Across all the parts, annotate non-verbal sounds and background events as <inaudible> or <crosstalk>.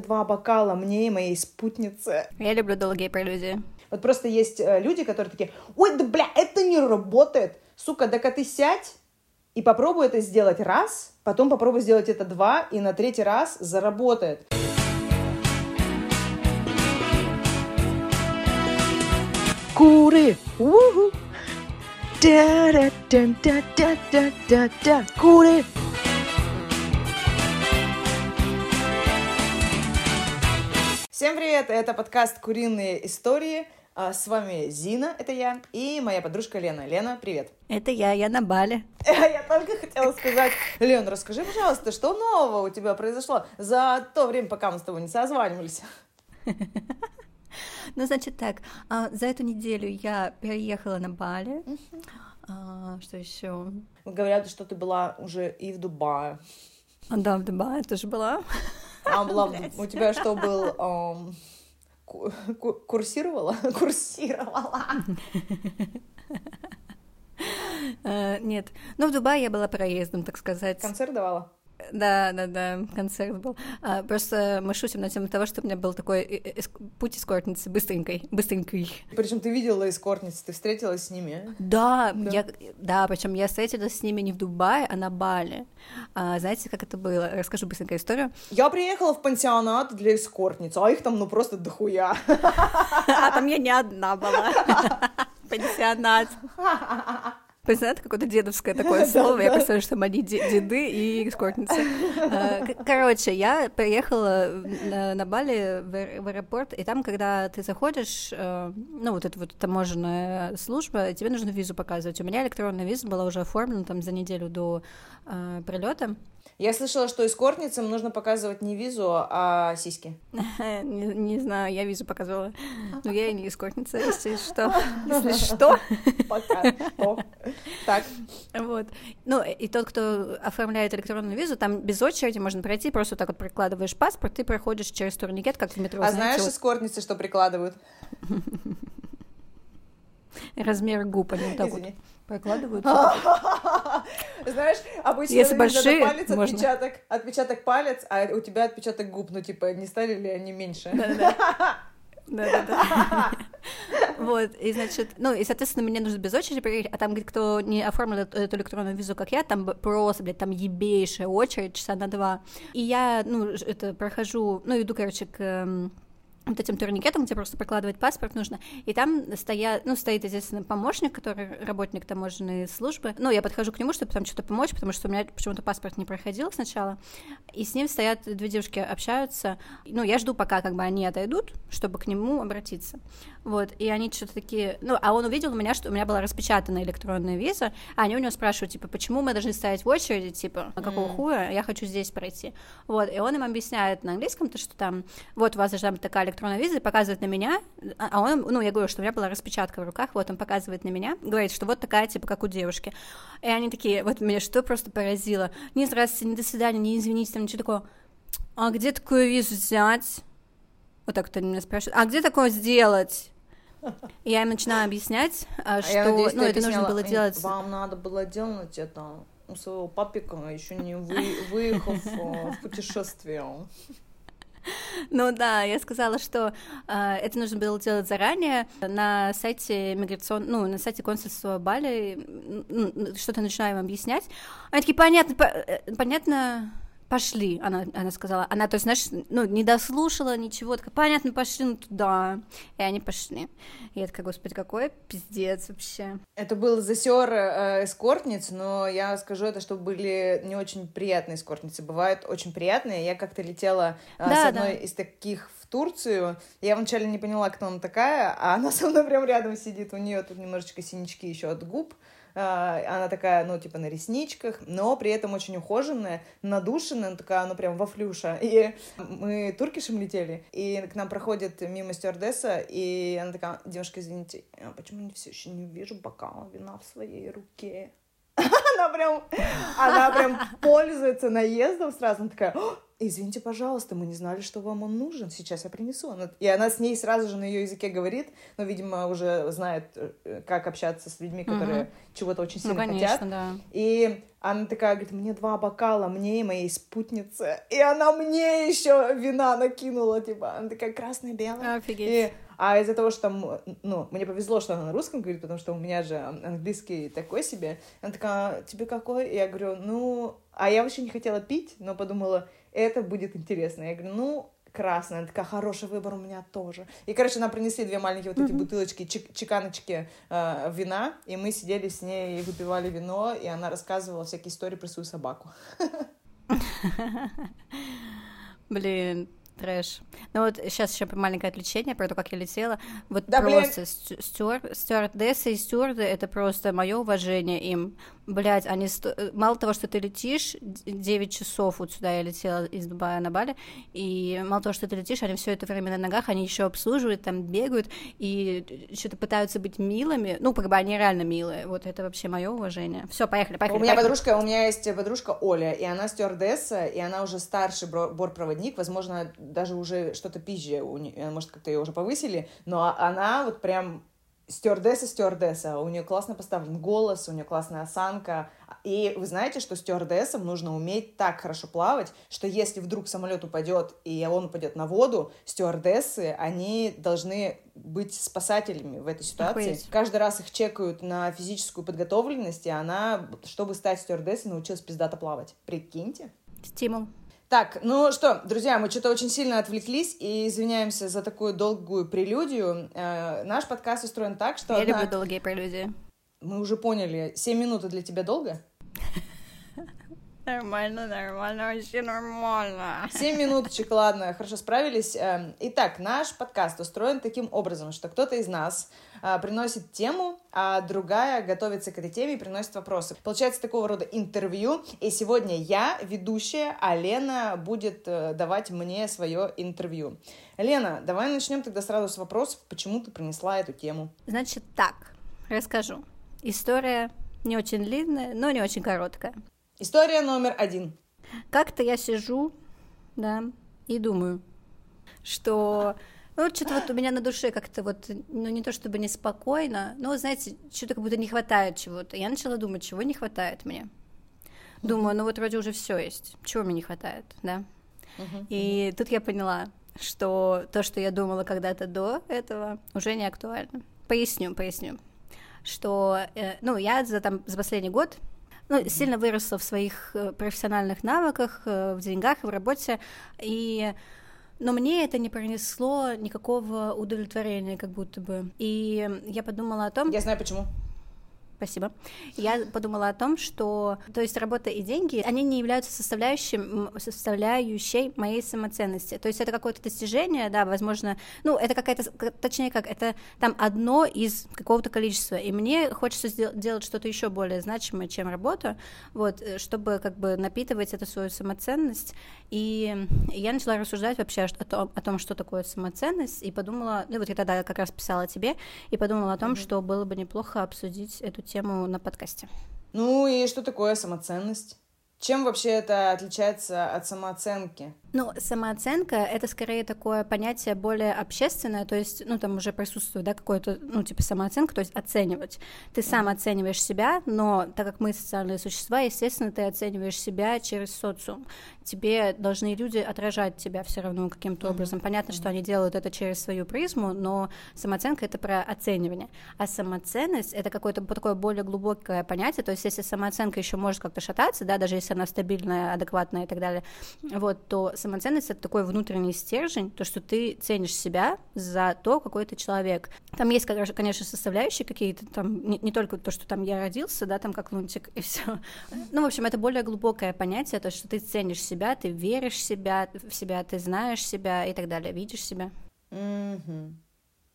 сегодня два бокала мне и моей спутнице. Я люблю долгие прелюдии. Вот просто есть э, люди, которые такие, ой, да бля, это не работает. Сука, да-ка ты сядь и попробуй это сделать раз, потом попробуй сделать это два, и на третий раз заработает. Куры! Уху! Да-да-да-да-да-да-да! Куры! Всем привет! Это подкаст «Куриные истории». А, С вами Зина, это я, и моя подружка Лена. Лена, привет! Это я, я на бале. <laughs> Я только хотела сказать, Лен, расскажи, пожалуйста, что нового у тебя произошло за то время, пока мы с тобой не созванивались? <laughs> Ну, значит так, а, за эту неделю я переехала на Бали. А, Что еще? Говорят, что ты была уже и в Дубае. Да, в Дубае тоже была. А была у тебя что был? ку- Курсировала? <laughs> Курсировала. Э, Нет, ну в Дубае я была проездом, так сказать. Концерт давала? Да, да, да, концерт был. А, Просто мы шутим на тему того, что у меня был такой эск- путь эскортницы быстренькой, быстренький. Причем ты видела эскортниц, ты встретилась с ними? Да, Да. я, да, причем я встретилась с ними не в Дубае, а на Бали. А, знаете, как это было? Расскажу быстренько историю. Я приехала в пансионат для эскортниц, а их там ну просто дохуя. <laughs> А там я не одна была. <laughs> Пансионат. <laughs> Пансионат какое-то дедовское такое <laughs> слово. Я представляю, что они де- деды и эскортницы. <laughs> А, Короче, я приехала на, Бали в аэропорт, и там, когда ты заходишь, э, ну, вот эта вот таможенная служба, тебе нужно визу показывать. У меня электронная виза была уже оформлена там за неделю до э, прилета. Я слышала, что эскортницам нужно показывать не визу, а сиськи. <laughs> Не, не знаю, я визу показывала. Но я и не эскортница, если <laughs> что. <laughs> Если что. Пока что. Так, Вот. Ну, и тот, кто оформляет электронную визу, там без очереди можно пройти, просто так вот прикладываешь паспорт, ты проходишь через турникет, как в метро. а знаешь эскортницы, что прикладывают? размер губ они вот так вот Извини. прокладывают. <laughs> Знаешь, обычно Если большие, палец можно. отпечаток, отпечаток палец, а у тебя отпечаток губ, ну типа не стали ли они меньше? Да-да-да. Вот, и значит, ну, и, соответственно, мне нужно без очереди проверить, а там, говорит, кто не оформил эту, электронную визу, как я, там просто, блядь, там ебейшая очередь часа на два. И я, ну, это, прохожу, ну, иду, короче, к эм, вот этим турникетом, где просто прикладывать паспорт нужно, и там стоят, ну, стоит, естественно, помощник, который работник таможенной службы, ну, я подхожу к нему, чтобы там что-то помочь, потому что у меня почему-то паспорт не проходил сначала, и с ним стоят две девушки, общаются, ну, я жду, пока как бы они отойдут, чтобы к нему обратиться, вот, и они что-то такие, ну, а он увидел у меня, что у меня была распечатана электронная виза, а они у него спрашивают, типа, почему мы должны стоять в очереди, типа, а какого Мгм. хуя, я хочу здесь пройти, вот, и он им объясняет на английском, то, что там, вот, у вас должна быть такая электронная и показывает на меня, а а он, ну, я говорю, что у меня была распечатка в руках, вот, он показывает на меня, говорит, что вот такая, типа, как у девушки, и они такие, вот, меня что просто поразило, не здравствуйте, не до свидания, не извините, там, ничего такого, а где такую визу взять? Вот так они меня спрашивают, а где такое сделать? И я им начинаю объяснять, а, А что, я надеюсь, ну, это нужно объясняла, было «Эй, делать... Вам надо было делать это у своего папика, еще не вы- выехав э, в путешествие. <laughs> Ну да, я сказала, что э, это нужно было делать заранее на сайте миграцион, ну на сайте консульства Бали, что-то начинаю им объяснять. Они такие, понятно, по- э, понятно, пошли, она, она сказала. Она, то есть, знаешь, ну, не дослушала ничего, такая, понятно, пошли ну, туда. И они пошли. И я такая, господи, какой пиздец вообще. Это был засер э, эскортниц, но я скажу это, что были не очень приятные эскортницы. Бывают очень приятные. Я как-то летела э, Да, с одной да. из таких в Турцию. Я вначале не поняла, кто она такая, а она со мной прям рядом сидит. У нее тут немножечко синячки еще от губ. Э, Она такая, ну, типа на ресничках, но при этом очень ухоженная, надушенная, такая, ну, прям во флюша. И мы туркишем летели, и к нам проходит мимо стюардесса, и она такая, девушка, извините, а почему я все еще не вижу бокала вина в своей руке? Она прям, она прям пользуется наездом сразу. Она такая, извините, пожалуйста, мы не знали, что вам он нужен, сейчас я принесу. И она с ней сразу же на ее языке говорит, но, видимо, уже знает, э, как общаться с людьми, которые угу. чего-то очень сильно ну, конечно, хотят. Да. И она такая говорит, мне два бокала, мне и моей спутнице. И она мне еще вина накинула, типа, она такая красная, белая. Офигеть. И, а из-за того, что там, ну, мне повезло, что она на русском говорит, потому что у меня же английский такой себе. Она такая, тебе какой? Я говорю, ну, а я вообще не хотела пить, но подумала, это будет интересно. Я говорю, ну, красная. Она такая, хороший выбор у меня тоже. И, короче, нам принесли две маленькие вот эти mm-hmm. бутылочки, чек- чеканочки э, вина, и мы сидели с ней и выпивали вино, и она рассказывала всякие истории про свою собаку. <laughs> Блин, Трэш. Ну вот сейчас еще маленькое отвлечение про то, как я летела. Вот да, просто блин. стюар... стюардессы и стюарды — это просто мое уважение им. Блять, они сто... мало того, что ты летишь 9 часов вот сюда я летела из Дубая на Бали, и мало того, что ты летишь, они все это время на ногах, они еще обслуживают, там бегают и что-то пытаются быть милыми. Ну, как бы они реально милые. Вот это вообще мое уважение. Все, поехали, поехали. У меня поехали. подружка, у меня есть подружка Оля, и она стюардесса, и она уже старший бортпроводник, возможно, даже уже что-то пизже, может, как-то ее уже повысили, но она вот прям стюардесса стюардесса, у нее классно поставлен голос, у нее классная осанка. И вы знаете, что стюардессам нужно уметь так хорошо плавать, что если вдруг самолет упадет и он упадет на воду, стюардессы, они должны быть спасателями в этой ситуации. Охуеть. Каждый раз их чекают на физическую подготовленность, и она, чтобы стать стюардессой, научилась пиздато плавать. Прикиньте. Стимул. Так, ну что, друзья, мы что-то очень сильно отвлеклись и извиняемся за такую долгую прелюдию. Э, наш подкаст устроен так, что... Я одна... люблю долгие прелюдии. Мы уже поняли, 7 минут для тебя долго? <laughs> Нормально, нормально, вообще нормально. Семь минуточек, ладно, хорошо справились. Эм, итак, наш подкаст устроен таким образом, что кто-то из нас э, приносит тему, а другая готовится к этой теме и приносит вопросы. Получается такого рода интервью, и сегодня я, ведущая, а Лена будет э, давать мне свое интервью. Лена, давай начнем тогда сразу с вопросов, почему ты принесла эту тему. Значит так, расскажу. История не очень длинная, но не очень короткая. История номер один. Как-то я сижу, да, и думаю, что ну, что-то вот у меня на душе как-то вот, ну, не то чтобы неспокойно, но, знаете, что-то как будто не хватает чего-то. Я начала думать, чего не хватает мне. Думаю, ну вот вроде уже все есть, чего мне не хватает, да? И тут я поняла, что то, что я думала когда-то до этого, уже не актуально. Поясню, поясню. Что, э, ну, я за, там, за последний год ну, сильно выросла в своих э, профессиональных навыках, э, в деньгах, в работе, и но мне это не принесло никакого удовлетворения, как будто бы. И я подумала о том... Я знаю почему. Спасибо. Я подумала о том, что, то есть работа и деньги, они не являются составляющим, составляющей моей самоценности. То есть это какое-то достижение, да, возможно, ну, это какая-то, точнее как, это там одно из какого-то количества, и мне хочется сделать что-то еще более значимое, чем работа, вот, э, чтобы как бы напитывать эту свою самоценность, и я начала рассуждать вообще о том, о том что такое самоценность, и подумала, ну, вот я тогда как раз писала тебе, и подумала о том, mm-hmm. что было бы неплохо обсудить эту тему на подкасте. Ну и что такое самоценность? Чем вообще это отличается от самооценки? Ну, самооценка — это скорее такое понятие более общественное, то есть, ну, там уже присутствует, да, какое-то, ну, типа самооценка, то есть оценивать. Ты сам оцениваешь себя, но так как мы социальные существа, естественно, ты оцениваешь себя через социум. Тебе должны люди отражать тебя все равно каким-то mm-hmm. образом. Понятно, mm-hmm. что они делают это через свою призму, но самооценка — это про оценивание. А самоценность — это какое-то такое более глубокое понятие, то есть если самооценка еще может как-то шататься, да, даже если она стабильная, адекватная и так далее, вот, то самоценность — это такой внутренний стержень, то, что ты ценишь себя за то, какой ты человек. Там есть, конечно, составляющие какие-то, там не, не только то, что там я родился, да, там как лунтик и все. Ну, в общем, это более глубокое понятие, то, что ты ценишь себя, ты веришь в себя, в себя, ты знаешь себя и так далее, видишь себя. Mm-hmm.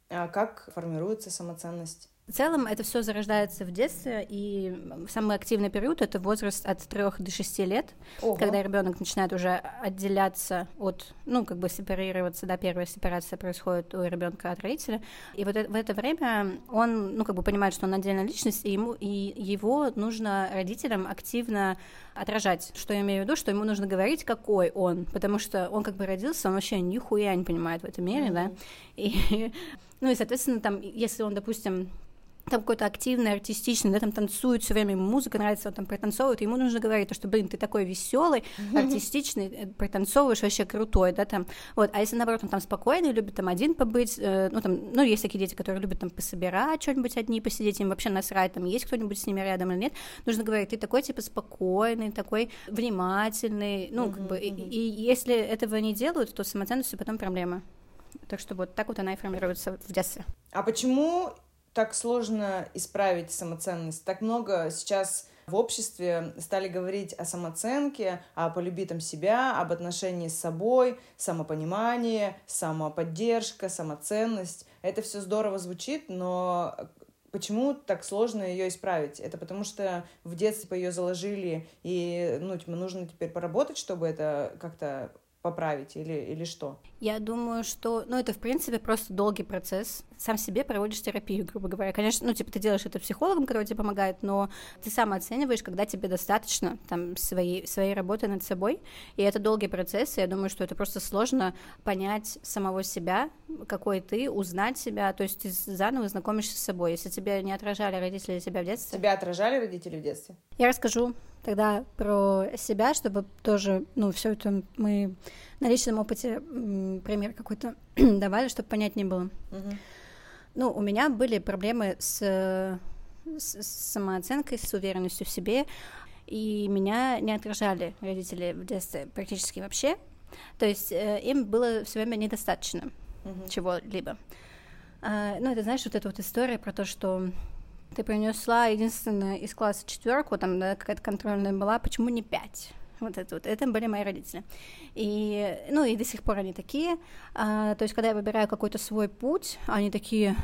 А как формируется самоценность? В целом это все зарождается в детстве, и самый активный период это возраст от 3 до 6 лет, Ого. когда ребенок начинает уже отделяться от, ну, как бы сепарироваться, да, первая сепарация происходит у ребенка от родителя. И вот это, в это время он, ну, как бы понимает, что он отдельная личность, и ему и его нужно родителям активно отражать. Что я имею в виду, что ему нужно говорить, какой он, потому что он как бы родился, он вообще нихуя не понимает в этом мире, mm-hmm. да. И, <laughs> ну и, соответственно, там, если он, допустим, там какой-то активный, артистичный, да, там танцует все время, ему музыка нравится, он там пританцовывает, ему нужно говорить, то, что, блин, ты такой веселый, артистичный, э, пританцовываешь, вообще крутой, да, там, вот, а если, наоборот, он там спокойный, любит там один побыть, э, ну, там, ну, есть такие дети, которые любят там пособирать что-нибудь одни, посидеть, им вообще насрать, там, есть кто-нибудь с ними рядом или нет, нужно говорить, ты такой, типа, спокойный, такой внимательный, ну, как бы, и, и если этого не делают, то с самоценностью потом проблема. Так что вот так вот она и формируется в детстве. А почему так сложно исправить самоценность. Так много сейчас в обществе стали говорить о самооценке, о полюби там себя, об отношении с собой, самопонимание, самоподдержка, самоценность. Это все здорово звучит, но почему так сложно ее исправить? Это потому что в детстве ее заложили, и ну, типа, нужно теперь поработать, чтобы это как-то поправить или, или что? Я думаю, что, ну, это, в принципе, просто долгий процесс. Сам себе проводишь терапию, грубо говоря. Конечно, ну, типа, ты делаешь это психологом, который тебе помогает, но ты сам оцениваешь, когда тебе достаточно там своей, своей работы над собой, и это долгий процесс, и я думаю, что это просто сложно понять самого себя, какой ты, узнать себя, то есть ты заново знакомишься с собой. Если тебя не отражали родители тебя в детстве... Тебя отражали родители в детстве? Я расскажу тогда про себя, чтобы тоже, ну, все это мы на личном опыте пример какой-то <clears throat> давали, чтобы понять не было. Uh-huh. Ну, у меня были проблемы с, с, самооценкой, с уверенностью в себе, и меня не отражали родители в детстве практически вообще. То есть э, им было все время недостаточно uh-huh. чего-либо. А, ну, это знаешь, вот эта вот история про то, что ты принесла единственное из класса четверку, там да, какая-то контрольная была, почему не пять? Вот это вот, это были мои родители. И, ну, и до сих пор они такие. А, то есть, когда я выбираю какой-то свой путь, они такие,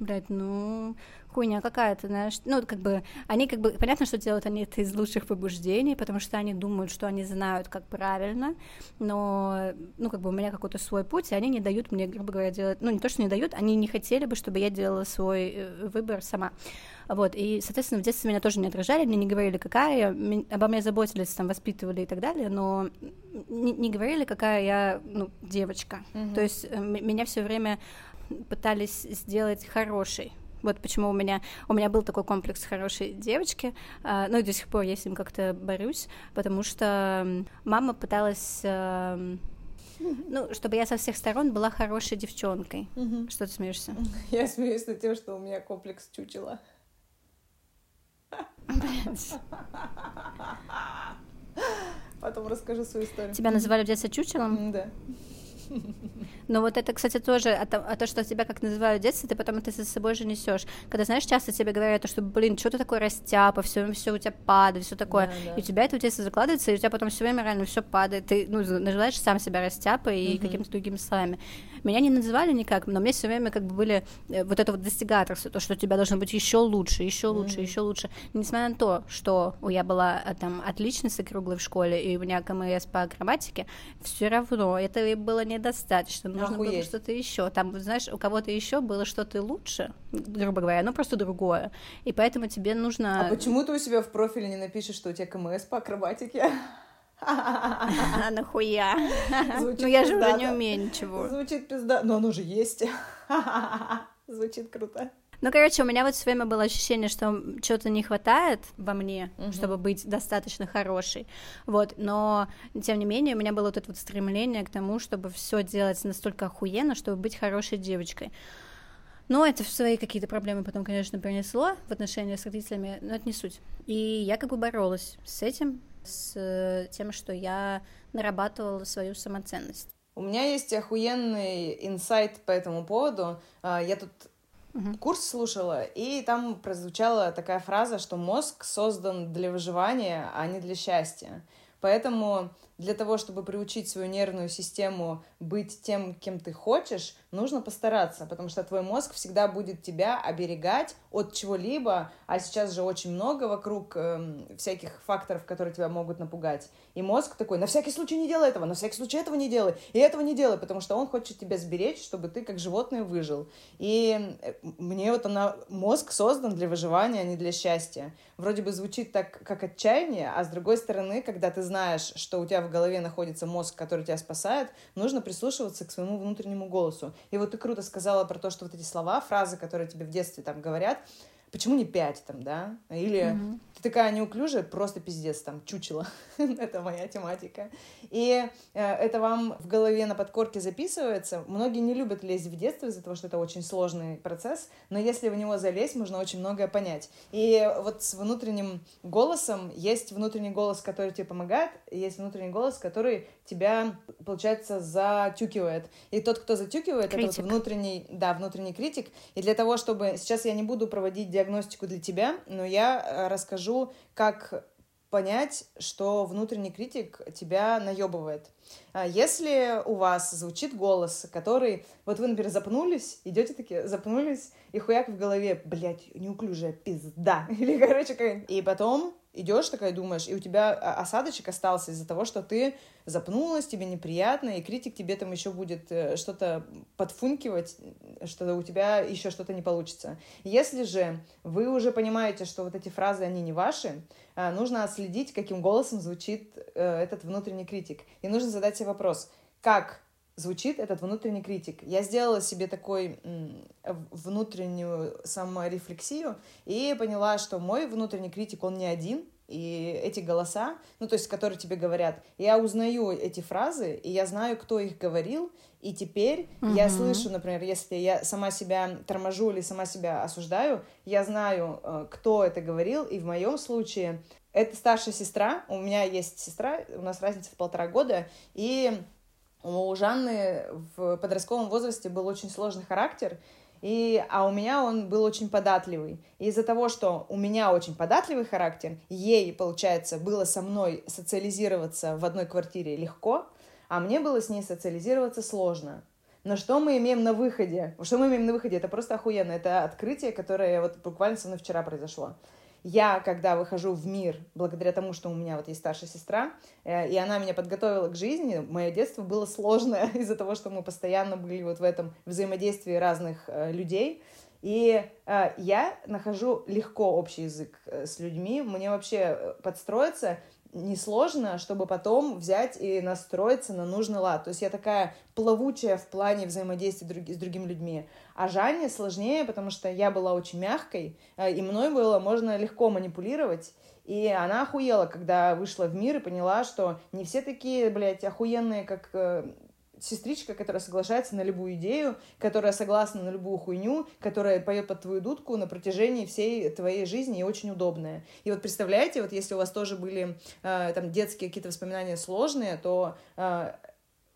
блядь, ну, хуйня какая-то, знаешь, ну, как бы, они как бы, понятно, что делают они это из лучших побуждений, потому что они думают, что они знают, как правильно, но, ну, как бы у меня какой-то свой путь, и они не дают мне, грубо говоря, делать, ну, не то, что не дают, они не хотели бы, чтобы я делала свой э, выбор сама. Вот, и, соответственно, в детстве меня тоже не отражали, мне не говорили, какая я, обо мне заботились, там, воспитывали и так далее, но не, не говорили, какая я, ну, девочка. Mm-hmm. То есть э, меня все время пытались сделать хорошей, вот почему у меня у меня был такой комплекс хорошей девочки, э, ну и до сих пор я с ним как-то борюсь, потому что мама пыталась э, ну, чтобы я со всех сторон была хорошей девчонкой. Угу. Что ты смеешься? <laughs> Я смеюсь над тем, что у меня комплекс чучела. <laughs> Потом расскажу свою историю. Тебя называли в детстве чучелом? Да. Но вот это, кстати, тоже, а то, а то, что тебя как называют в детстве, ты потом это за собой же несешь. Когда, знаешь, часто тебе говорят, что, блин, что ты такой растяпа, все, все у тебя падает, все такое. Да, да. И у тебя это в детстве закладывается, и у тебя потом все время реально все падает. Ты, ну, называешь сам себя растяпой и угу. какими-то другими словами. Меня не называли никак, но мне все время как бы были э, вот это вот достигаторство, то, что у тебя должно быть еще лучше, еще лучше, mm-hmm. еще лучше. Несмотря на то, что я была э, там отличницей круглой в школе, и у меня КМС по акробатике, все равно это было недостаточно. Нужно Охуеть. было что-то еще. Там, знаешь, у кого-то еще было что-то лучше, грубо говоря, но просто другое. И поэтому тебе нужно. А почему ты у себя в профиле не напишешь, что у тебя КМС по акробатике? А нахуя? Ну я же уже не умею ничего. Звучит пизда, но оно же есть. <laughs> Звучит круто. Ну, короче, у меня вот все время было ощущение, что чего-то не хватает во мне, угу. чтобы быть достаточно хорошей. Вот, но тем не менее, у меня было вот это вот стремление к тому, чтобы все делать настолько охуенно, чтобы быть хорошей девочкой. Но это свои какие-то проблемы потом, конечно, принесло в отношениях с родителями, но это не суть. И я как бы боролась с этим, с тем, что я нарабатывала свою самоценность. У меня есть охуенный инсайт по этому поводу. А, я тут угу. курс слушала, и там прозвучала такая фраза, что мозг создан для выживания, а не для счастья. Поэтому для того, чтобы приучить свою нервную систему быть тем, кем ты хочешь, нужно постараться, потому что твой мозг всегда будет тебя оберегать от чего-либо, а сейчас же очень много вокруг э, всяких факторов, которые тебя могут напугать. И мозг такой, на всякий случай не делай этого, на всякий случай этого не делай, и этого не делай, потому что он хочет тебя сберечь, чтобы ты как животное выжил. И э, мне вот она, мозг создан для выживания, а не для счастья. Вроде бы звучит так, как отчаяние, а с другой стороны, когда ты знаешь, что у тебя в голове находится мозг, который тебя спасает, нужно прислушиваться к своему внутреннему голосу. И вот ты круто сказала про то, что вот эти слова, фразы, которые тебе в детстве там говорят, почему не пять там, да? Или mm-hmm. ты такая неуклюжая, просто пиздец там, чучело. <laughs> это моя тематика. И э, это вам в голове на подкорке записывается. Многие не любят лезть в детство из-за того, что это очень сложный процесс, но если в него залезть, можно очень многое понять. И вот с внутренним голосом есть внутренний голос, который тебе помогает, и есть внутренний голос, который тебя, получается, затюкивает. И тот, кто затюкивает, критик. это вот внутренний, да, внутренний критик. И для того, чтобы... Сейчас я не буду проводить диагностику для тебя, но я э, расскажу, как понять, что внутренний критик тебя наебывает. А если у вас звучит голос, который... Вот вы, например, запнулись, идете такие, запнулись, и хуяк в голове, блядь, неуклюжая пизда. <laughs> Или, короче, как... И потом идешь такая, думаешь, и у тебя осадочек остался из-за того, что ты запнулась, тебе неприятно, и критик тебе там еще будет э, что-то подфункивать, что у тебя еще что-то не получится. Если же вы уже понимаете, что вот эти фразы, они не ваши, э, нужно отследить, каким голосом звучит э, этот внутренний критик. И нужно задать себе вопрос, как звучит этот внутренний критик. Я сделала себе такой внутреннюю саморефлексию и поняла, что мой внутренний критик, он не один, и эти голоса, ну, то есть, которые тебе говорят, я узнаю эти фразы, и я знаю, кто их говорил, и теперь угу. я слышу, например, если я сама себя торможу или сама себя осуждаю, я знаю, э, кто это говорил, и в моем случае это старшая сестра, у меня есть сестра, у нас разница в полтора года, и у Жанны в подростковом возрасте был очень сложный характер, и, а у меня он был очень податливый. И из-за того, что у меня очень податливый характер, ей, получается, было со мной социализироваться в одной квартире легко, а мне было с ней социализироваться сложно. Но что мы имеем на выходе? Что мы имеем на выходе? Это просто охуенно. Это открытие, которое вот буквально со мной вчера произошло я, когда выхожу в мир, благодаря тому, что у меня вот есть старшая сестра, э, и она меня подготовила к жизни, мое детство было сложное <laughs> из-за того, что мы постоянно были вот в этом взаимодействии разных э, людей, и э, я нахожу легко общий язык э, с людьми, мне вообще подстроиться несложно, чтобы потом взять и настроиться на нужный лад. То есть я такая плавучая в плане взаимодействия друг, с другими людьми. А Жанне сложнее, потому что я была очень мягкой, э, и мной было можно легко манипулировать. И она охуела, когда вышла в мир и поняла, что не все такие, блядь, охуенные, как э, сестричка, которая соглашается на любую идею, которая согласна на любую хуйню, которая поет под твою дудку на протяжении всей твоей жизни и очень удобная. И вот представляете, вот если у вас тоже были э, там детские какие-то воспоминания сложные, то э,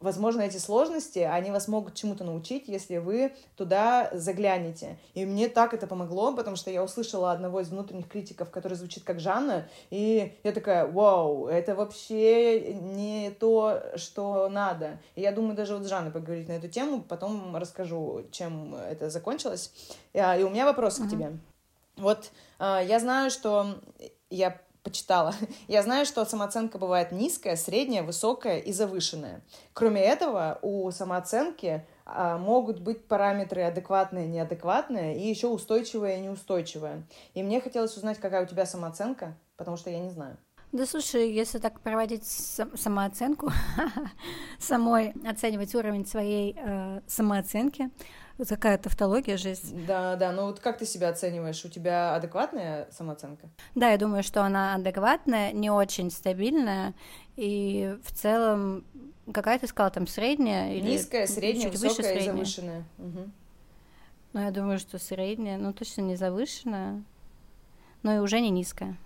возможно, эти сложности, они вас могут чему-то научить, если вы туда заглянете. И мне так это помогло, потому что я услышала одного из внутренних критиков, который звучит как Жанна, и я такая, вау, это вообще не то, что надо. И я думаю даже вот с Жанной поговорить на эту тему, потом расскажу, чем это закончилось. А, и у меня вопрос uh-huh. к тебе. Вот а, я знаю, что я почитала. <laughs> Я знаю, что самооценка бывает низкая, средняя, высокая и завышенная. Кроме этого, у самооценки а, могут быть параметры адекватные, неадекватные, и еще устойчивая и неустойчивая. И мне хотелось узнать, какая у тебя самооценка, потому что я не знаю. Да слушай, если так проводить самооценку, <laughs> самой оценивать уровень своей э, самооценки, вот какая тавтология жизнь. Да, да, ну вот как ты себя оцениваешь? У тебя адекватная самооценка? Да, я думаю, что она адекватная, не очень стабильная, и в целом какая ты сказала там средняя или низкая, средняя, чуть высокая выше, и завышенная. Угу. Ну я думаю, что средняя, ну точно не завышенная, но и уже не низкая.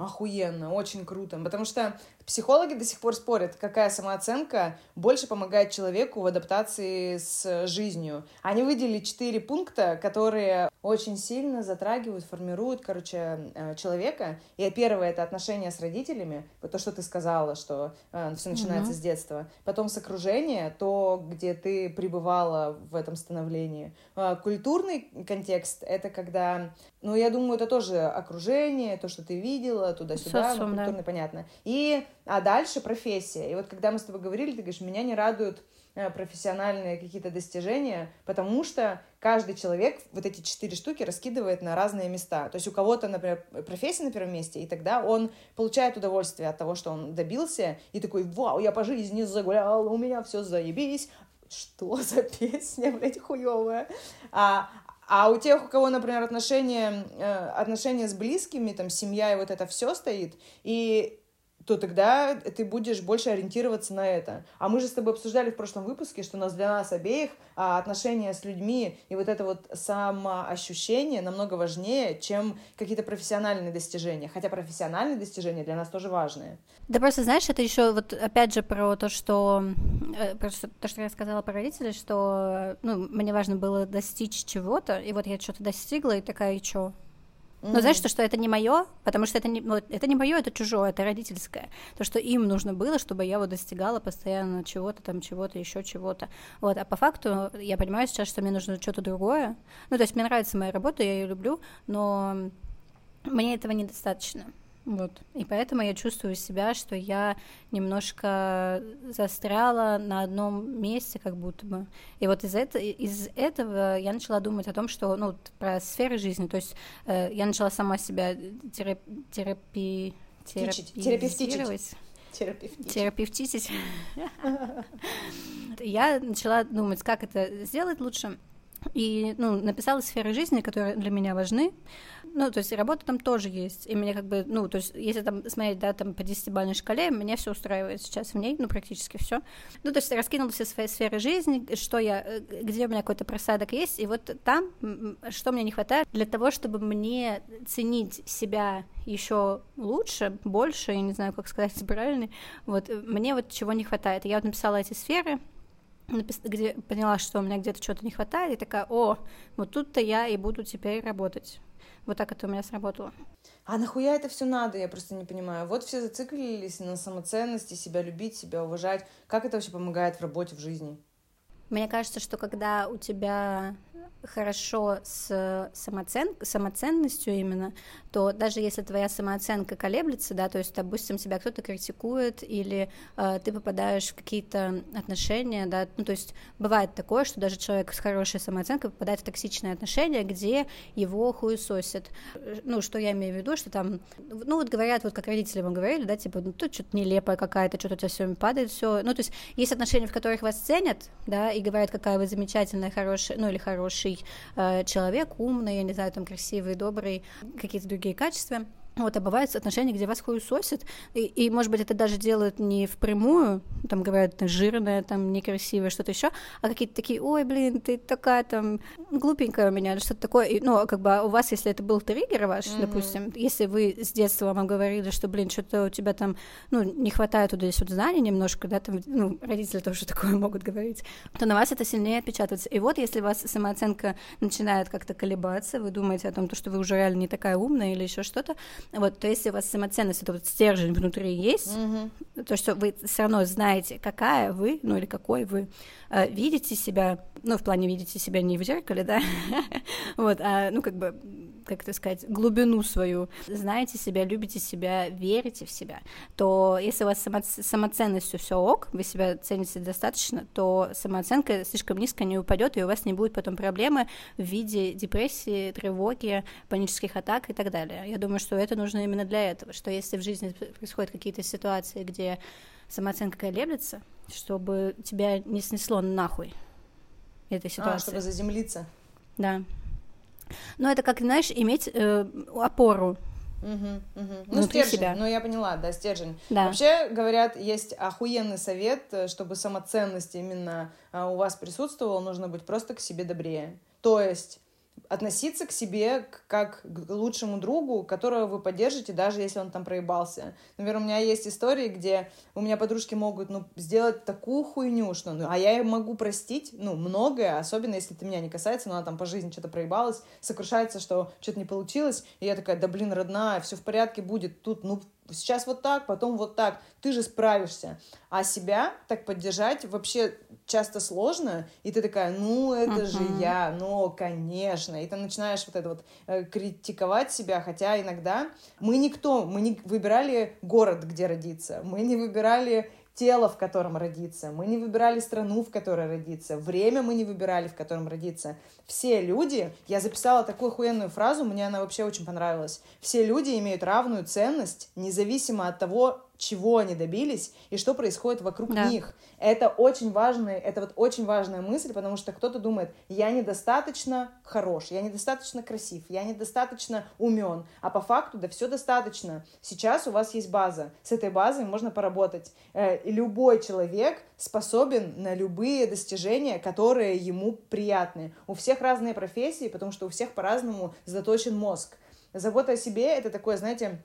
Охуенно, очень круто. Потому что Психологи до сих пор спорят, какая самооценка больше помогает человеку в адаптации с жизнью. Они выделили четыре пункта, которые очень сильно затрагивают, формируют, короче, э, человека. И первое — это отношения с родителями, то, что ты сказала, что э, все начинается mm-hmm. с детства. Потом с окружения, то, где ты пребывала в этом становлении. Э, культурный контекст — это когда ну, я думаю, это тоже окружение, то, что ты видела, туда-сюда, ну, культурно, да. понятно. И, а дальше профессия. И вот когда мы с тобой говорили, ты говоришь, меня не радуют э, профессиональные какие-то достижения, потому что каждый человек вот эти четыре штуки раскидывает на разные места. То есть у кого-то, например, профессия на первом месте, и тогда он получает удовольствие от того, что он добился, и такой, вау, я по жизни загулял, у меня все заебись, что за <laughs> песня, блядь, хуевая. А, а у тех, у кого, например, отношения, э, отношения с близкими, там, семья и вот это все стоит, и то тогда ты будешь больше ориентироваться на это. А мы же с тобой обсуждали в прошлом выпуске, что у нас для нас обеих а, отношения с людьми и вот это вот самоощущение намного важнее, чем какие-то профессиональные достижения. Хотя профессиональные достижения для нас тоже важные. Да просто, знаешь, это еще вот опять же про то, что, э, про то, что я сказала про родителей, что ну, мне важно было достичь чего-то, и вот я что-то достигла, и такая, и что? Но mm-hmm. знаешь, что, что это не мое, потому что это не, вот, это не мое, это чужое, это родительское. То, что им нужно было, чтобы я вот достигала постоянно чего-то там, чего-то, еще чего-то. Вот, а по факту я понимаю сейчас, что мне нужно что-то другое. Ну, то есть мне нравится моя работа, я ее люблю, но мне этого недостаточно. Вот. И поэтому я чувствую себя, что я немножко застряла на одном месте, как будто бы. И вот из, это, из этого я начала думать о том, что, ну, про сферы жизни. То есть э, я начала сама себя терап, терапи, терапевтировать. Терапевтичить. Терапевтичить. <laughs> Я начала думать, как это сделать лучше. И, ну, написала сферы жизни, которые для меня важны. Ну, то есть работа там тоже есть. И мне как бы, ну, то есть если там смотреть, да, там по 10-бальной шкале, меня все устраивает сейчас в ней, ну, практически все. Ну, то есть раскинула все свои сферы жизни, что я, э, где у меня какой-то просадок есть, и вот там, что мне не хватает для того, чтобы мне ценить себя еще лучше, больше, я не знаю, как сказать <laughs> правильно, вот, мне вот чего не хватает. Я вот написала эти сферы, где поняла, что у меня где-то что-то не хватает, и такая, о, вот тут-то я и буду теперь работать. Вот так это у меня сработало. А нахуя это все надо, я просто не понимаю. Вот все зациклились на самоценности, себя любить, себя уважать. Как это вообще помогает в работе, в жизни? Мне кажется, что когда у тебя хорошо с самоцен... самоценностью именно, то даже если твоя самооценка колеблется, да, то есть, допустим, тебя кто-то критикует или э, ты попадаешь в какие-то отношения, да, ну, то есть бывает такое, что даже человек с хорошей самооценкой попадает в токсичные отношения, где его хуесосят. Ну, что я имею в виду, что там, ну, вот говорят, вот как родители вам говорили, да, типа, ну, тут что-то нелепое какая-то, что-то у тебя все падает, все, ну, то есть есть отношения, в которых вас ценят, да, и говорят, какая вы замечательная, хорошая, ну, или хороший э, человек, умный, я не знаю, там, красивый, добрый, какие-то другие качества. Вот, а бывают отношения, где вас хуесосят, и, и, может быть, это даже делают не впрямую, там говорят, ты жирная, там некрасивая, что-то еще, а какие-то такие, ой, блин, ты такая там глупенькая у меня, или что-то такое. И, ну, как бы а у вас, если это был триггер ваш, mm-hmm. допустим, если вы с детства вам говорили, что, блин, что-то у тебя там, ну, не хватает туда здесь вот знаний немножко, да, там, ну, родители тоже такое могут говорить, то на вас это сильнее отпечатывается. И вот, если у вас самооценка начинает как-то колебаться, вы думаете о том, то, что вы уже реально не такая умная или еще что-то, вот, то если у вас самоценность, это вот стержень внутри есть, mm-hmm. то, что вы все равно знаете, какая вы, ну или какой вы, э, видите себя, ну, в плане видите себя не в зеркале, да, <laughs> вот, а, ну, как бы, как это сказать, глубину свою, знаете себя, любите себя, верите в себя, то если у вас само, самоценностью все ок, вы себя цените достаточно, то самооценка слишком низко не упадет, и у вас не будет потом проблемы в виде депрессии, тревоги, панических атак и так далее. Я думаю, что это нужно именно для этого, что если в жизни происходят какие-то ситуации, где самооценка колеблется, чтобы тебя не снесло нахуй этой ситуации. А, чтобы заземлиться. Да. Но это как, знаешь, иметь э, опору Угу, угу. Ну, стержень, себя. ну я поняла, да, стержень. Да. Вообще, говорят, есть охуенный совет, э, чтобы самоценность именно а, у вас присутствовала, нужно быть просто к себе добрее. То есть относиться к себе как к лучшему другу, которого вы поддержите, даже если он там проебался. Например, у меня есть истории, где у меня подружки могут, ну, сделать такую хуйню, что, ну, а я могу простить, ну, многое, особенно если это меня не касается, но она там по жизни что-то проебалась, сокрушается, что что-то не получилось, и я такая, да, блин, родная, все в порядке будет, тут, ну, сейчас вот так, потом вот так, ты же справишься. А себя так поддержать вообще часто сложно, и ты такая, ну, это uh-huh. же я, ну, конечно. И ты начинаешь вот это вот э, критиковать себя, хотя иногда мы никто, мы не выбирали город, где родиться, мы не выбирали тело, в котором родиться. Мы не выбирали страну, в которой родиться. Время мы не выбирали, в котором родиться. Все люди, я записала такую охуенную фразу, мне она вообще очень понравилась. Все люди имеют равную ценность, независимо от того, чего они добились и что происходит вокруг да. них. Это очень важный, это вот очень важная мысль, потому что кто-то думает, я недостаточно хорош, я недостаточно красив, я недостаточно умен, а по факту да все достаточно. Сейчас у вас есть база, с этой базой можно поработать. Э, любой человек способен на любые достижения, которые ему приятны. У всех разные профессии, потому что у всех по-разному заточен мозг. Забота о себе — это такое, знаете,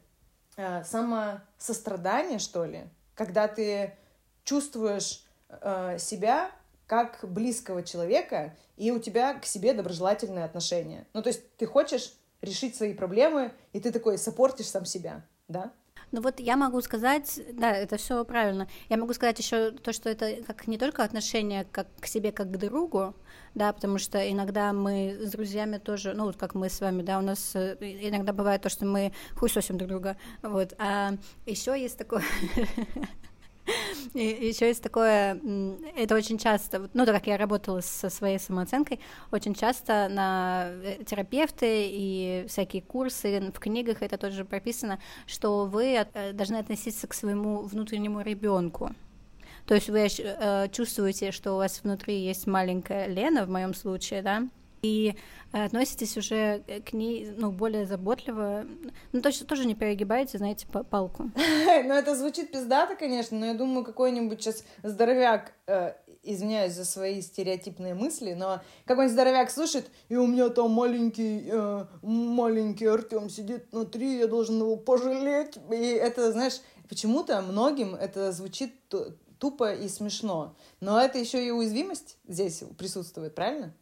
э, самосострадание, что ли, когда ты чувствуешь э, себя как близкого человека, и у тебя к себе доброжелательные отношения. Ну, то есть ты хочешь решить свои проблемы, и ты такой сопортишь сам себя, да? Ну вот я могу сказать, да, это все правильно. Я могу сказать еще то, что это как не только отношение как к себе, как к другу, да, потому что иногда мы с друзьями тоже, ну вот как мы с вами, да, у нас э, иногда бывает то, что мы хуесосим друг друга, вот. А еще есть такое <laughs> еще есть такое, это очень часто, ну, так как я работала со своей самооценкой, очень часто на э, терапевты и всякие курсы в книгах это тоже прописано, что вы э, должны относиться к своему внутреннему ребенку. То есть вы э, чувствуете, что у вас внутри есть маленькая Лена, в моем случае, да, и относитесь уже к ней, ну, более заботливо. Ну, точно тоже не перегибаете, знаете, палку. <laughs> Ну, это звучит пиздато, конечно, но я думаю, какой-нибудь сейчас здоровяк э, извиняюсь за свои стереотипные мысли, но какой-нибудь здоровяк слушает, и у меня там маленький, э, маленький Артем сидит внутри, я должен его пожалеть. И это, знаешь, почему-то многим это звучит тупо и смешно. Но это еще и уязвимость здесь присутствует, правильно?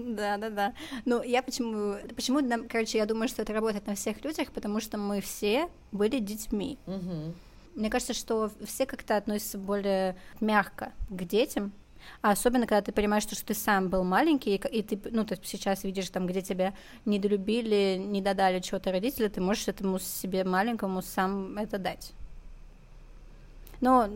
Да, да, да. Ну, я почему... Почему, короче, я думаю, что это работает на всех людях, потому что мы все были детьми. Угу. Мне кажется, что все как-то относятся более мягко к детям, а особенно, когда ты понимаешь, что, что ты сам был маленький, и, и ты, ну, ты сейчас видишь, там, где тебя недолюбили, не додали чего-то родители, ты можешь этому себе маленькому сам это дать. Но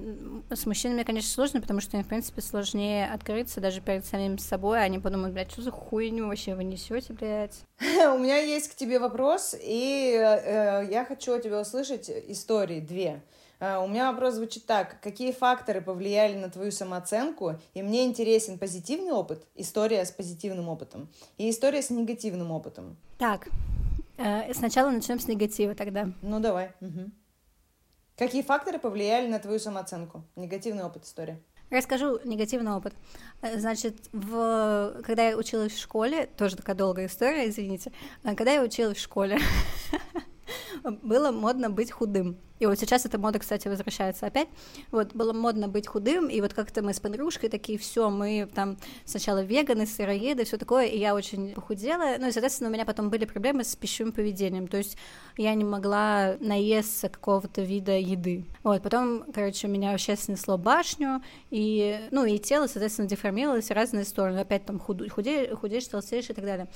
с мужчинами, конечно, сложно, потому что им, в принципе, сложнее открыться даже перед самим собой. Они подумают, блядь, что за хуйню вообще вы несете, блядь? <laughs> У меня есть к тебе вопрос, и э, я хочу от тебя услышать истории две. Uh, у меня вопрос звучит так. Какие факторы повлияли на твою самооценку? И мне интересен позитивный опыт, история с позитивным опытом, и история с негативным опытом. Так, uh, сначала начнем с негатива тогда. Ну, давай. Угу. Какие факторы повлияли на твою самооценку? Негативный опыт истории. Расскажу негативный опыт. Э, значит, в... когда я училась в школе, тоже такая долгая история, извините, э, когда я училась в школе, <laughs> было модно быть худым. И вот сейчас эта мода, кстати, возвращается опять. Вот, было модно быть худым, и вот как-то мы с подружкой такие, все, мы там сначала веганы, сыроеды, все такое, и я очень похудела. Ну и, соответственно, у меня потом были проблемы с пищевым поведением, то есть я не могла наесться какого-то вида еды. Вот, потом, короче, меня вообще снесло башню, и, ну, и тело, соответственно, деформировалось в разные стороны. Опять там худ... худеешь, худеешь, толстеешь и так далее.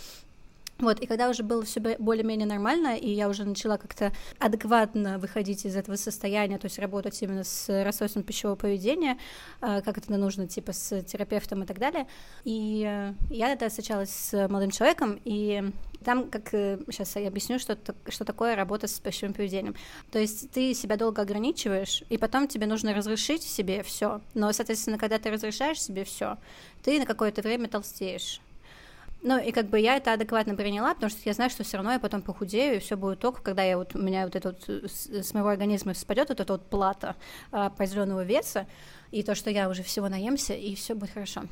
Вот, и когда уже было все более-менее нормально, и я уже начала как-то адекватно выходить из этого состояния, то есть работать именно с расстройством пищевого поведения, э, как это нужно, типа с терапевтом и так далее. И э, я тогда встречалась с молодым человеком, и там, как сейчас э, я объясню, что, что такое работа с пищевым поведением. То есть ты себя долго ограничиваешь, и потом тебе нужно разрешить себе все. Но, соответственно, когда ты разрешаешь себе все, ты на какое-то время толстеешь. Ну, и как бы я это адекватно приняла, потому что я знаю, что все равно я потом похудею, и все будет только, когда я вот, у меня вот это вот с моего организма спадет вот эта вот плата а, определенного веса, и то, что я уже всего наемся, и все будет хорошо.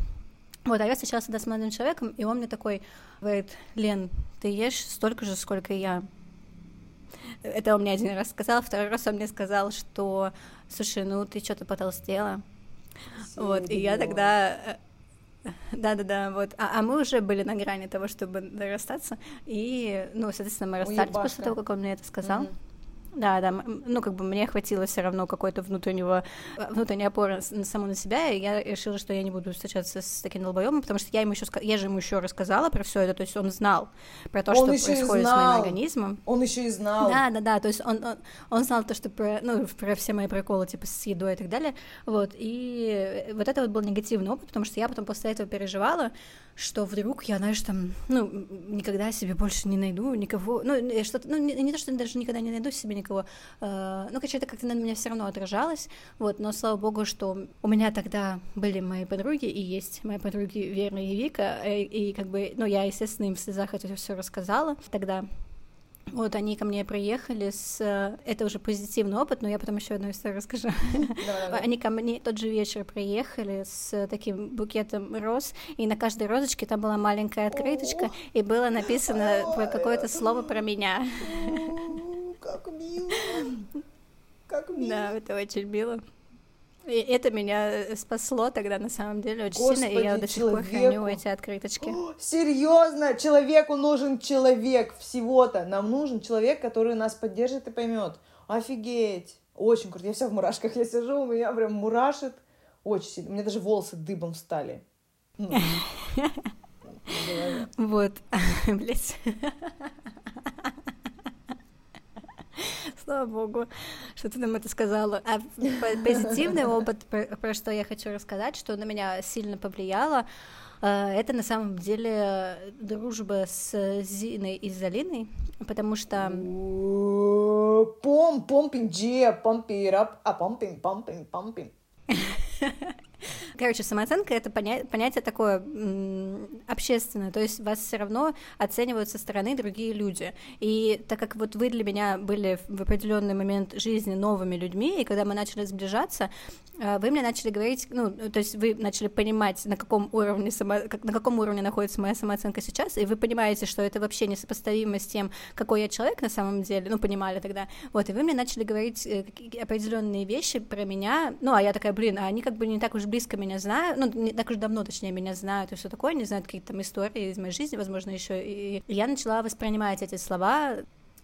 Вот, а я встречалась тогда с молодым человеком, и он мне такой говорит, Лен, ты ешь столько же, сколько я. Это он мне один раз сказал, второй раз он мне сказал, что, слушай, ну ты что-то потолстела. Вот, и я тогда э, да-да-да, вот. А, а мы уже были на грани того, чтобы расстаться. И, ну, соответственно, мы расстались Уебашка. после того, как он мне это сказал. Mm-hmm. Да, да, ну как бы мне хватило все равно какой-то внутреннего внутренней опоры саму на себя, и я решила, что я не буду встречаться с таким долбоемом, потому что я ему еще я же ему еще рассказала про все это, то есть он знал про то, он что происходит с моим организмом. Он еще и знал. Да, да, да, то есть он, он, он знал то, что про, ну, про все мои приколы, типа, с едой и так далее, вот, и вот это вот был негативный опыт, потому что я потом после этого переживала, что вдруг я, знаешь, там, ну, никогда себе больше не найду никого, ну, что-то, ну, не, не то, что даже никогда не найду себе никого, э, ну, короче, это как-то на меня все равно отражалось, вот, но слава богу, что у меня тогда были мои подруги, и есть мои подруги Вера и Вика, и, и как бы, ну, я, естественно, им в слезах это все рассказала. Тогда, вот они ко мне приехали с... Э, это уже позитивный опыт, но я потом еще одну историю расскажу. Они ко мне тот же вечер приехали с таким букетом роз, и на каждой розочке там была маленькая открыточка, и было написано какое-то слово про меня. Как мило! Как мило! Да, это очень мило. И это меня э, спасло тогда на самом деле очень Господи, сильно, и я до сих пор храню эти открыточки. серьезно, человеку нужен человек всего-то. Нам нужен человек, который нас поддержит и поймет. Офигеть! Очень круто. Я вся в мурашках, я сижу, у меня прям мурашит. Очень сильно. У меня даже волосы дыбом стали. Ну. <laughs> Вот, <laughs> блять. Слава богу, что ты нам это сказала. А позитивный <laughs> опыт, про, что я хочу рассказать, что на меня сильно повлияло, э, это на самом деле дружба с Зиной и Залиной, потому что... Пом, помпинг, джи, помпи, рап, а помпинг, помпинг, помпинг. <laughs> Короче, самооценка это поня- понятие такое общественное, то есть вас все равно оценивают со стороны другие люди. И так как вот вы для меня были в определенный момент жизни новыми людьми, и когда мы начали сближаться, э, вы мне начали говорить, ну, то есть вы начали понимать, на каком уровне само, на каком уровне находится моя самооценка сейчас, и вы понимаете, что это вообще несопоставимо с тем, какой я человек на самом деле, ну, понимали тогда, вот, и вы мне начали говорить э, определенные вещи про меня, ну, а я такая, блин, а они как бы не так уж близко меня знают, ну, не так уж давно, точнее, меня знают и все такое, не знают какие-то там истории из моей жизни, возможно, еще и я начала воспринимать эти слова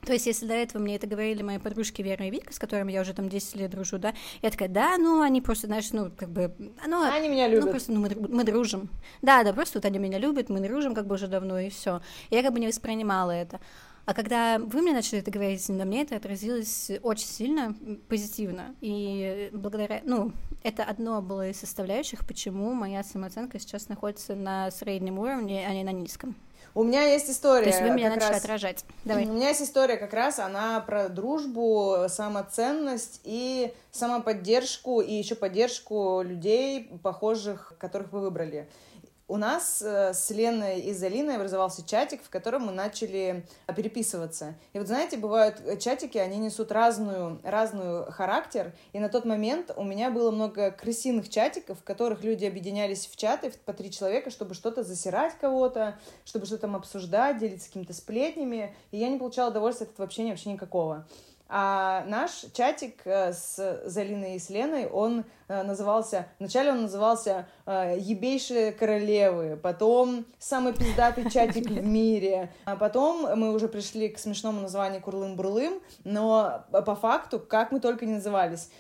то есть, если до этого мне это говорили мои подружки Вера и Вика, с которыми я уже там 10 лет дружу, да, я такая, да, ну, они просто, знаешь, ну, как бы... Ну, они меня любят. Ну, просто, ну, мы, мы дружим. Да, да, просто вот они меня любят, мы дружим как бы уже давно, и все. Я как бы не воспринимала это. А когда вы мне начали это говорить, на мне это отразилось очень сильно позитивно. И благодаря, ну, это одно было из составляющих, почему моя самооценка сейчас находится на среднем уровне, а не на низком. У меня есть история. То есть вы меня начали раз... отражать. Давай. У меня есть история как раз, она про дружбу, самоценность и самоподдержку, и еще поддержку людей, похожих, которых вы выбрали у нас э, с Леной и Залиной образовался чатик, в котором мы начали э, переписываться. И вот знаете, бывают э, чатики, они несут разную, разную характер, и на тот момент у меня было много крысиных чатиков, в которых люди объединялись в чаты по три человека, чтобы что-то засирать кого-то, чтобы что-то там обсуждать, делиться какими-то сплетнями, и я не получала удовольствия от этого общения вообще никакого. А наш чатик э, с Залиной и с Леной, он э, назывался... Вначале он назывался э, «Ебейшие королевы», потом «Самый пиздатый чатик в мире», а потом мы уже пришли к смешному названию «Курлым-бурлым», но по факту, как мы только не назывались,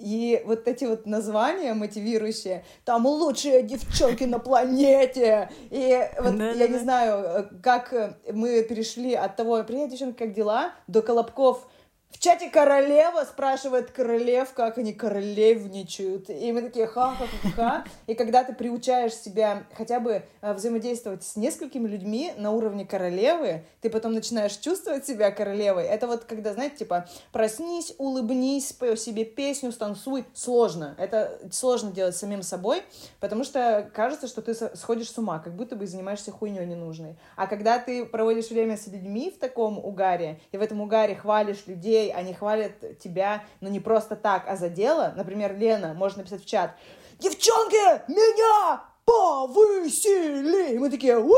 и вот эти вот названия мотивирующие, там лучшие девчонки на планете. И вот да, я да, не да. знаю, как мы перешли от того, привет, девчонки, как дела, до колобков в чате королева спрашивает королев, как они королевничают. И мы такие ха-ха-ха-ха. И когда ты приучаешь себя хотя бы э, взаимодействовать с несколькими людьми на уровне королевы, ты потом начинаешь чувствовать себя королевой. Это вот когда, знаете, типа, проснись, улыбнись, спой себе песню, станцуй. Сложно. Это сложно делать самим собой, потому что кажется, что ты сходишь с ума, как будто бы занимаешься хуйней ненужной. А когда ты проводишь время с людьми в таком угаре, и в этом угаре хвалишь людей, людей, они хвалят тебя, ну, не просто так, а за дело. Например, Лена может написать в чат, «Девчонки, меня повысили! И мы такие, у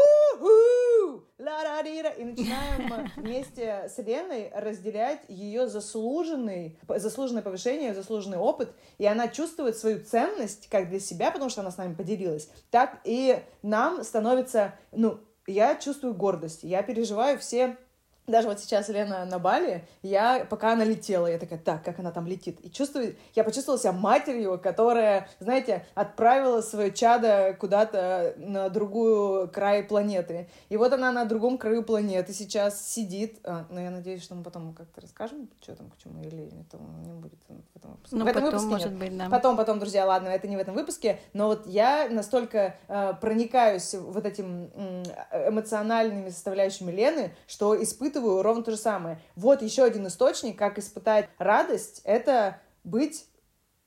ла и начинаем вместе с Леной разделять ее заслуженный, заслуженное повышение, заслуженный опыт, и она чувствует свою ценность как для себя, потому что она с нами поделилась, так и нам становится, ну, я чувствую гордость, я переживаю все даже вот сейчас Лена на Бали, я, пока она летела, я такая, так, как она там летит. И чувствую, я почувствовала себя матерью, которая, знаете, отправила свое чадо куда-то на другую край планеты. И вот она на другом краю планеты сейчас сидит. А, ну, я надеюсь, что мы потом как-то расскажем, что там, к чему, или это не будет в этом выпуске. Ну, в этом потом, выпуске может нет. быть, да. Потом, потом, друзья, ладно, это не в этом выпуске, но вот я настолько э, проникаюсь вот этим м, эмоциональными составляющими Лены, что испытываю ровно то же самое. Вот еще один источник, как испытать радость, это быть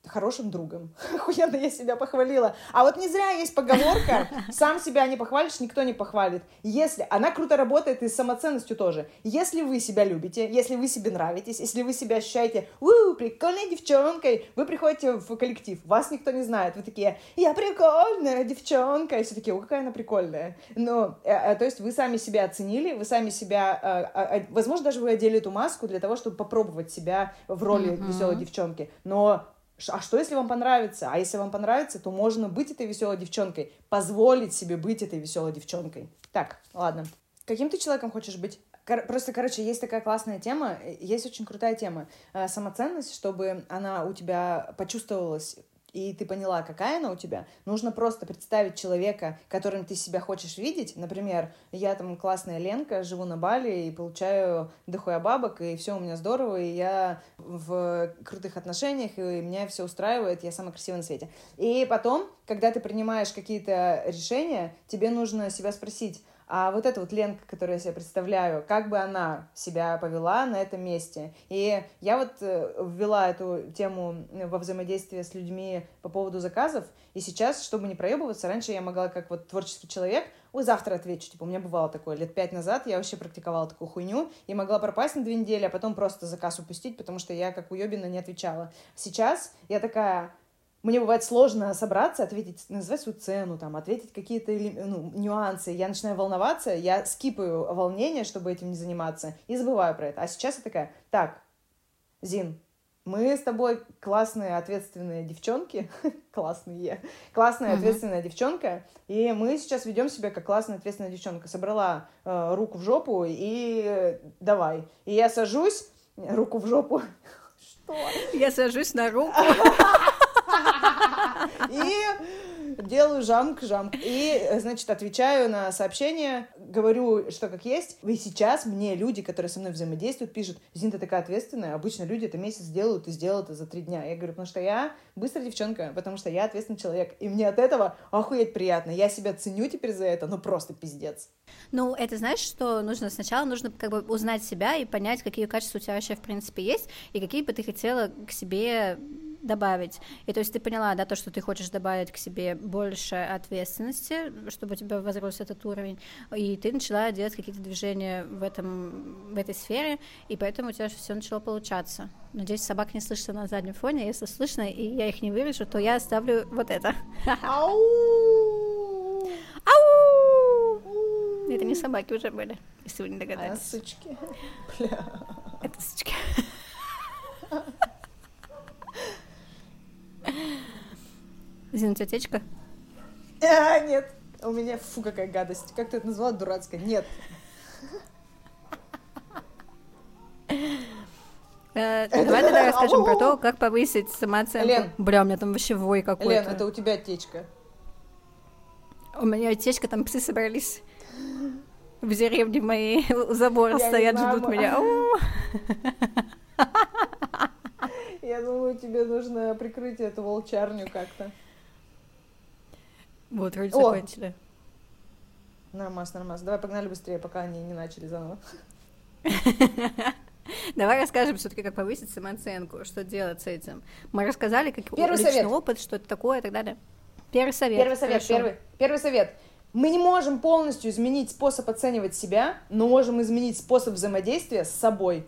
хорошим другом. <laughs> Охуенно я себя похвалила. А вот не зря есть поговорка, <laughs> сам себя не похвалишь, никто не похвалит. Если, она круто работает и с самоценностью тоже. Если вы себя любите, если вы себе нравитесь, если вы себя ощущаете, у прикольной девчонкой, вы приходите в коллектив, вас никто не знает, вы такие, я прикольная девчонка, и все такие, о, какая она прикольная. Ну, э, э, то есть вы сами себя оценили, вы сами себя, э, возможно, даже вы одели эту маску для того, чтобы попробовать себя в роли веселой девчонки, но А что, если вам понравится? А если вам понравится, то можно быть этой веселой девчонкой, позволить себе быть этой веселой девчонкой. Так, ладно. Каким ты человеком хочешь быть? Кор- Просто, короче, есть такая классная тема, есть очень крутая тема. Э, Самоценность, чтобы она у тебя почувствовалась, и ты поняла, какая она у тебя, нужно просто представить человека, которым ты себя хочешь видеть. Например, я там классная Ленка, живу на Бали и получаю дохуя бабок, и все у меня здорово, и я в крутых отношениях, и меня все устраивает, я самая красивая на свете. И потом, когда ты принимаешь какие-то решения, тебе нужно себя спросить, а вот эта вот Ленка, которую я себе представляю, как бы она себя повела на этом месте. И я вот э, ввела эту тему во взаимодействие с людьми по поводу заказов, и сейчас, чтобы не проебываться, раньше я могла как вот творческий человек, ой, завтра отвечу, типа, у меня бывало такое, лет пять назад я вообще практиковала такую хуйню, и могла пропасть на две недели, а потом просто заказ упустить, потому что я как уебина не отвечала. Сейчас я такая, мне бывает сложно собраться, ответить, назвать свою цену, там, ответить какие-то ну, нюансы. Я начинаю волноваться, я скипаю волнение, чтобы этим не заниматься, и забываю про это. А сейчас я такая, так, Зин, мы с тобой классные, ответственные девчонки, <laughs> классные, классная, Мгм. ответственная девчонка, и мы сейчас ведем себя как классная, ответственная девчонка. Собрала э, руку в жопу и э, давай. И я сажусь, руку в жопу, <laughs> что? Я сажусь на руку. <laughs> Делаю жамк-жамк. И, значит, отвечаю на сообщения, говорю, что как есть. И сейчас мне люди, которые со мной взаимодействуют, пишут, Зин, ты такая ответственная. Обычно люди это месяц делают и сделают это за три дня. Я говорю, потому что я быстрая девчонка, потому что я ответственный человек. И мне от этого охуеть приятно. Я себя ценю теперь за это, ну просто пиздец. Ну, это знаешь, что нужно сначала нужно как бы узнать себя и понять, какие качества у тебя вообще в принципе есть и какие бы ты хотела к себе добавить. И то есть ты поняла, да, то, что ты хочешь добавить к себе больше ответственности, чтобы у тебя возрос этот уровень, и ты начала делать какие-то движения в этом в этой сфере, и поэтому у тебя все начало получаться. Надеюсь, собак не слышно на заднем фоне. Если слышно, и я их не вырежу, то я оставлю вот это. Ау! Ау! Это не собаки уже были, если вы не А, догадались. сучки. <laughs> Бля. Это сучки. Зина, у тебя течка? А, нет. У меня, фу, какая гадость. Как ты это назвала? Дурацкая. Нет. Э, Давай тогда <laughs> расскажем про то, как повысить самооценку. Лен. Бля, у меня там вообще вой Лен, это какой-то. у тебя течка. У меня течка, там псы собрались в деревне моей <laughs> у забора Я стоят, ждут меня. <laughs> Я думаю, тебе нужно прикрыть эту волчарню как-то. Вот, вроде О! закончили. Нормас, нормас. Давай погнали быстрее, пока они не начали заново. <laughs> Давай расскажем все-таки, как повысить самооценку, что делать с этим. Мы рассказали, как Первый личный совет. опыт, что это такое и так далее. Первый совет. Первый совет, хорошо. первый, первый совет. Мы не можем полностью изменить способ оценивать себя, но можем изменить способ взаимодействия с собой.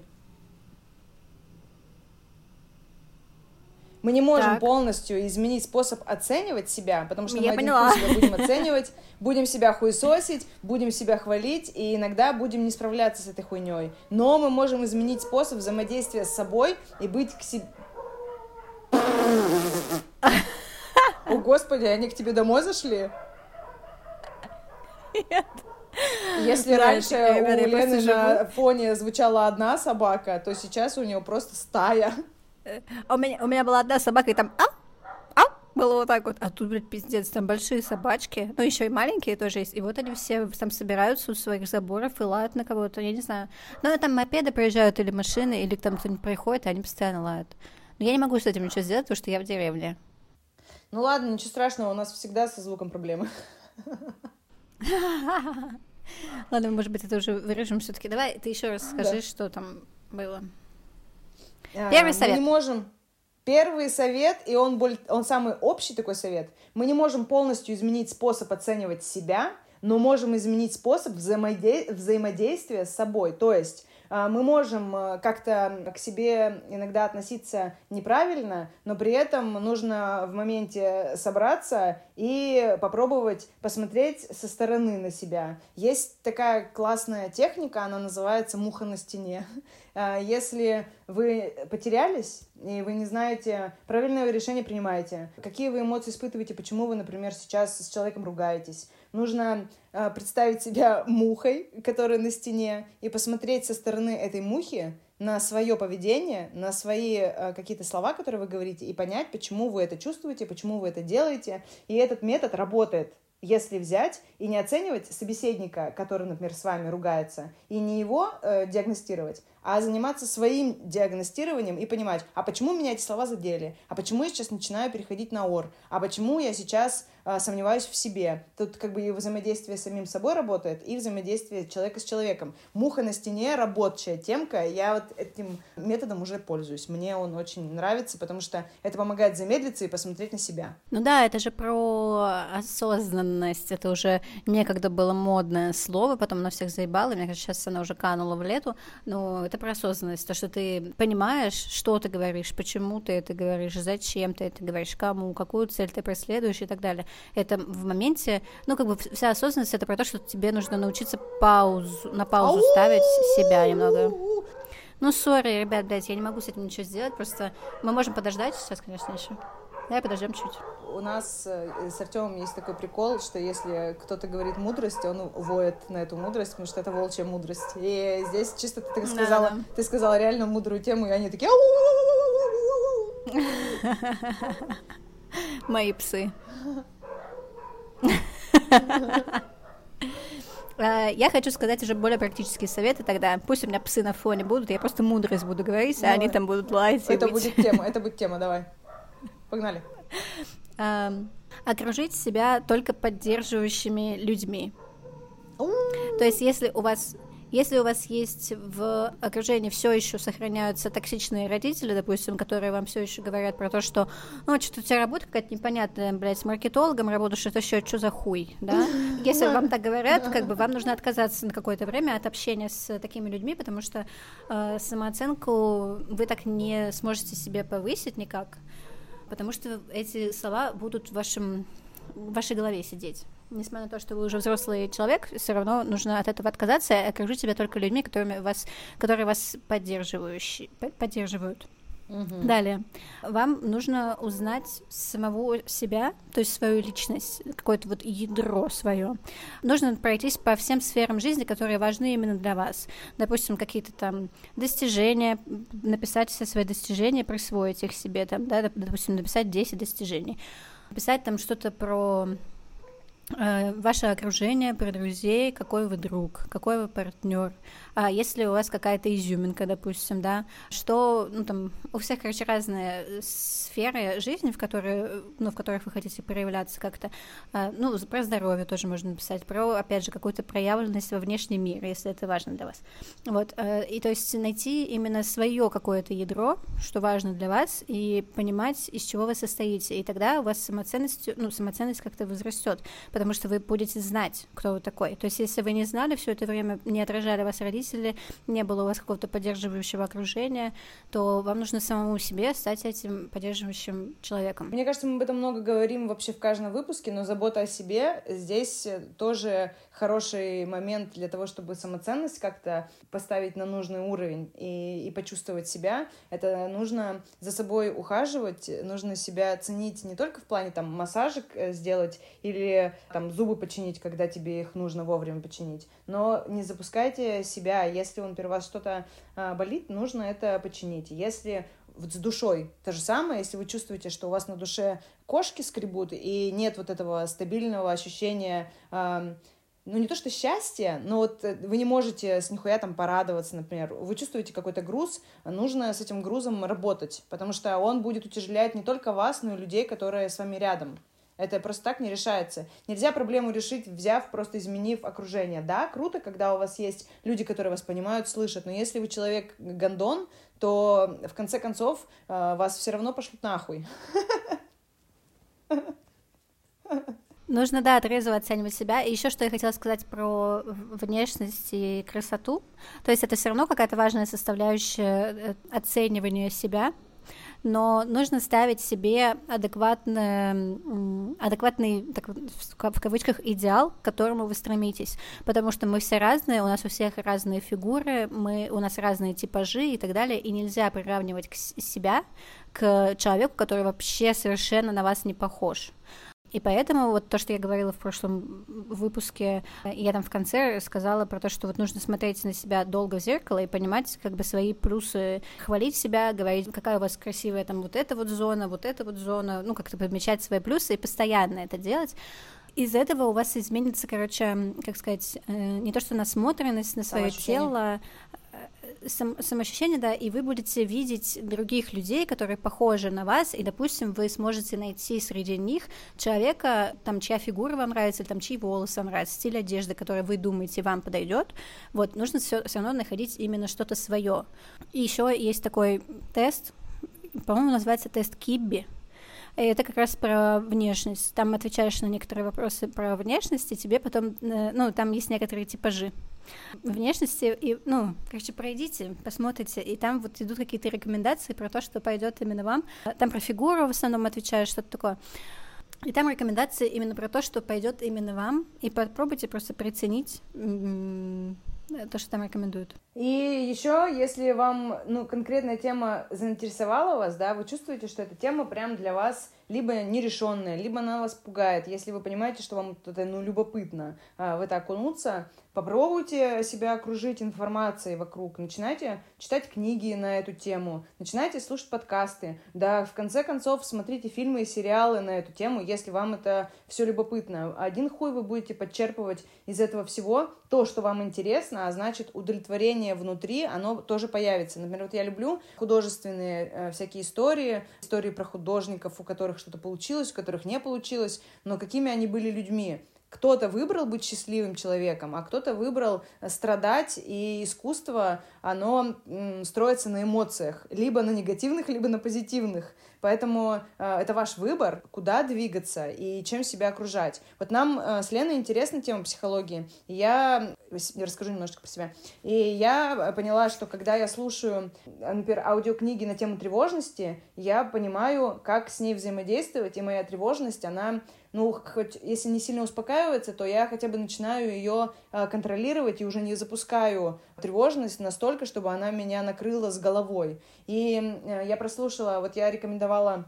Мы не можем так. полностью изменить способ оценивать себя, потому что Я мы поняла. один себя будем <laughs> оценивать, будем себя хуесосить, будем себя хвалить, и иногда будем не справляться с этой хуйней. Но мы можем изменить способ взаимодействия с собой и быть к себе... <laughs> О, Господи, они к тебе домой зашли? Нет. Если раньше у Лены на фоне звучала одна собака, то сейчас у нее просто стая. А У меня, у меня была одна собака, и там ау, ау, было вот так вот. А тут, блядь, пиздец, там большие собачки, ну, еще и маленькие тоже есть. И вот они все там собираются у своих заборов и лают на кого-то, я не знаю. Ну, там мопеды проезжают или машины, или там кто-нибудь проходит, и они постоянно лают. Но я не могу с этим ничего сделать, потому что я в деревне. Ну ладно, ничего страшного, у нас всегда со звуком проблемы. <laughs> Ладно, может быть, это уже вырежем все-таки. Давай ты еще раз скажи, Да. что там было. Первый Мы совет. не можем... Первый совет, и он, он самый общий такой совет, мы не можем полностью изменить способ оценивать себя, но можем изменить способ взаимоде- взаимодействия с собой. То есть а, мы можем э, как-то к себе иногда относиться неправильно, но при этом нужно в моменте собраться и попробовать посмотреть со стороны на себя. Есть такая классная техника, она называется «муха на стене». <laughs> А, Если вы потерялись, и вы не знаете, правильное решение принимаете, какие вы эмоции испытываете, почему вы, например, сейчас с человеком ругаетесь, нужно а, представить себя мухой, которая на стене, и посмотреть со стороны этой мухи на свое поведение, на свои а, какие-то слова, которые вы говорите, и понять, почему вы это чувствуете, почему вы это делаете. И этот метод работает если взять и не оценивать собеседника, который, например, с вами ругается, и не его э, диагностировать, а заниматься своим диагностированием и понимать, а почему меня эти слова задели, а почему я сейчас начинаю переходить на ор, а почему я сейчас э, сомневаюсь в себе. Тут как бы и взаимодействие с самим собой работает, и взаимодействие человека с человеком. Муха на стене, рабочая темка, я вот этим методом уже пользуюсь. Мне он очень нравится, потому что это помогает замедлиться и посмотреть на себя. Ну да, это же про осознанность. Это уже некогда было модное слово, потом на всех заебало, мне кажется, сейчас оно уже кануло в лету. Но это про осознанность, то, что ты понимаешь, что ты говоришь, почему ты это говоришь, зачем ты это говоришь, кому, какую цель ты преследуешь и так далее. Это в моменте, ну, как бы вся осознанность это про то, что тебе нужно научиться паузу, на паузу ставить себя немного. Ну, сори, ребят, блядь, я не могу с этим ничего сделать, просто мы можем подождать сейчас, конечно, еще. Давай подождем чуть. У нас э, с Артемом есть такой прикол, что если кто-то говорит мудрость, он воет на эту мудрость, потому что это волчья мудрость. И здесь чисто ты так сказала, Да-да. ты сказала реально мудрую тему, и они такие... Мои псы. А, Я хочу сказать уже более практические советы тогда. Пусть у меня псы на фоне будут, я просто мудрость буду говорить, а они там будут лаять. Это будет тема, это будет тема, давай. Погнали. Окружить себя только поддерживающими людьми. То есть, если у вас если у вас есть в окружении все еще сохраняются токсичные родители, допустим, которые вам все еще говорят про то, что ну, что-то у тебя работа какая-то непонятная, блядь, с маркетологом работаешь, это еще что за хуй, да? <laughs> Если вам так говорят, как бы вам нужно отказаться на какое-то время от общения с такими людьми, потому что э, самооценку вы так не сможете себе повысить никак, потому что эти слова будут в вашем в вашей голове сидеть. Несмотря на то, что вы уже взрослый человек, все равно нужно от этого отказаться и окружить себя только людьми, которыми вас, которые вас поддерживающие, по- поддерживают. Далее. Вам нужно узнать самого себя, то есть свою личность, какое-то вот ядро свое. Нужно пройтись по всем сферам жизни, которые важны именно для вас. Допустим, какие-то там достижения, написать все свои достижения, присвоить их себе, там, да, доп- допустим, написать 10 достижений. Писать там что-то про э, ваше окружение, про друзей, какой вы друг, какой вы партнер, а если у вас какая-то изюминка, допустим, да, что, ну, там, у всех, короче, разные э, сферы жизни, в которые, ну, в которых вы хотите проявляться как-то, А, ну, про здоровье тоже можно написать, про, опять же, какую-то проявленность во внешний мир, если это важно для вас, вот, э, и то есть найти именно свое какое-то ядро, что важно для вас, и понимать, из чего вы состоите, и тогда у вас самоценность, ну, самоценность как-то возрастет, потому что вы будете знать, кто вы такой. То есть, если вы не знали все это время, не отражали вас родители, не было у вас какого-то поддерживающего окружения, то вам нужно самому себе стать этим поддерживающим человеком. Мне кажется, мы об этом много говорим вообще в каждом выпуске, но забота о себе здесь тоже хороший момент для того, чтобы самоценность как-то поставить на нужный уровень и, и почувствовать себя. Это нужно за собой ухаживать, нужно себя ценить не только в плане там массажик э, сделать или там зубы починить, когда тебе их нужно вовремя починить, но не запускайте себя. Если, он вас что-то а, болит, нужно это починить. Если вот с душой то же самое, если вы чувствуете, что у вас на душе кошки скребут, и нет вот этого стабильного ощущения ну, не то что счастье, но вот э, вы не можете с нихуя там порадоваться, например. Вы чувствуете какой-то груз, нужно с этим грузом работать, потому что он будет утяжелять не только вас, но и людей, которые с вами рядом. Это просто так не решается. Нельзя проблему решить, взяв, просто изменив окружение. Да, круто, когда у вас есть люди, которые вас понимают, слышат, но если вы человек гондон, то в конце концов э, вас все равно пошлют нахуй. Нужно, да, трезво оценивать себя. И еще что я хотела сказать про внешность и красоту. То есть это все равно какая-то важная составляющая э, оценивания себя, но нужно ставить себе адекватный, адекватный так, в кавычках, идеал, к которому вы стремитесь, потому что мы все разные, у нас у всех разные фигуры, мы, у нас разные типажи и так далее, и нельзя приравнивать к себя к человеку, который вообще совершенно на вас не похож. И поэтому вот то, что я говорила в прошлом выпуске, я там в конце сказала про то, что вот нужно смотреть на себя долго в зеркало и понимать как бы свои плюсы, хвалить себя, говорить, какая у вас красивая там вот эта вот зона, вот эта вот зона, ну как-то подмечать свои плюсы и постоянно это делать. Из этого у вас изменится, короче, как сказать, э, не то что насмотренность на свое тело, сам, самоощущение, да, и вы будете видеть других людей, которые похожи на вас, и, допустим, вы сможете найти среди них человека, там, чья фигура вам нравится, или там, чьи волосы вам нравятся, стиль одежды, который вы думаете вам подойдет. Вот, нужно все, равно находить именно что-то свое. И еще есть такой тест, по-моему, называется тест Кибби. Это как раз про внешность. Там отвечаешь на некоторые вопросы про внешность, и тебе потом, э, ну, там есть некоторые типажи внешности, и, ну, короче, пройдите, посмотрите, и там вот идут какие-то рекомендации про то, что пойдет именно вам. Там про фигуру в основном отвечаешь, что-то такое. И там рекомендации именно про то, что пойдет именно вам, и попробуйте просто приценить то, что там рекомендуют. И еще, если вам, ну, конкретная тема заинтересовала вас, да, вы чувствуете, что эта тема прям для вас либо нерешенная, либо она вас пугает, если вы понимаете, что вам это, ну, любопытно а, в это окунуться, Попробуйте себя окружить информацией вокруг, начинайте читать книги на эту тему, начинайте слушать подкасты, да, в конце концов смотрите фильмы и сериалы на эту тему, если вам это все любопытно. Один хуй вы будете подчерпывать из этого всего то, что вам интересно, а значит удовлетворение внутри, оно тоже появится. Например, вот я люблю художественные э, всякие истории, истории про художников, у которых что-то получилось, у которых не получилось, но какими они были людьми кто-то выбрал быть счастливым человеком, а кто-то выбрал э, страдать, и искусство, оно строится на эмоциях, либо на негативных, либо на позитивных. Поэтому э, это ваш выбор, куда двигаться и чем себя окружать. Вот нам э, с Леной интересна тема психологии. Я расскажу немножечко про себя. И я поняла, что когда я слушаю, например, аудиокниги на тему тревожности, я понимаю, как с ней взаимодействовать, и моя тревожность, она ну, хоть если не сильно успокаивается, то я хотя бы начинаю ее э, контролировать и уже не запускаю тревожность настолько, чтобы она меня накрыла с головой. И э, я прослушала, вот я рекомендовала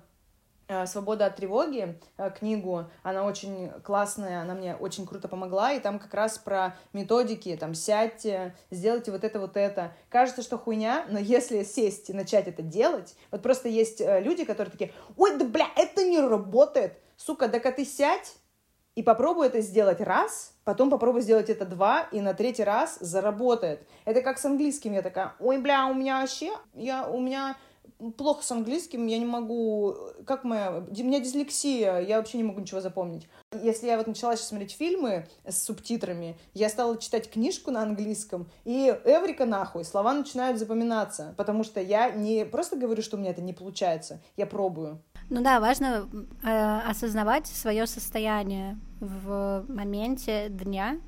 э, «Свобода от тревоги» книгу, она очень классная, она мне очень круто помогла, и там как раз про методики, там, сядьте, сделайте вот это, вот это. Кажется, что хуйня, но если сесть и начать это делать, вот просто есть люди, которые такие, ой, да бля, это не работает, сука, да-ка ты сядь и попробуй это сделать раз, потом попробуй сделать это два, и на третий раз заработает. Это как с английским. Я такая, ой, бля, у меня вообще, я, у меня плохо с английским, я не могу, как моя, у меня дислексия, я вообще не могу ничего запомнить. Если я вот начала сейчас смотреть фильмы с субтитрами, я стала читать книжку на английском, и эврика нахуй, слова начинают запоминаться, потому что я не просто говорю, что у меня это не получается, я пробую. Ну да, важно э, осознавать свое состояние в моменте дня,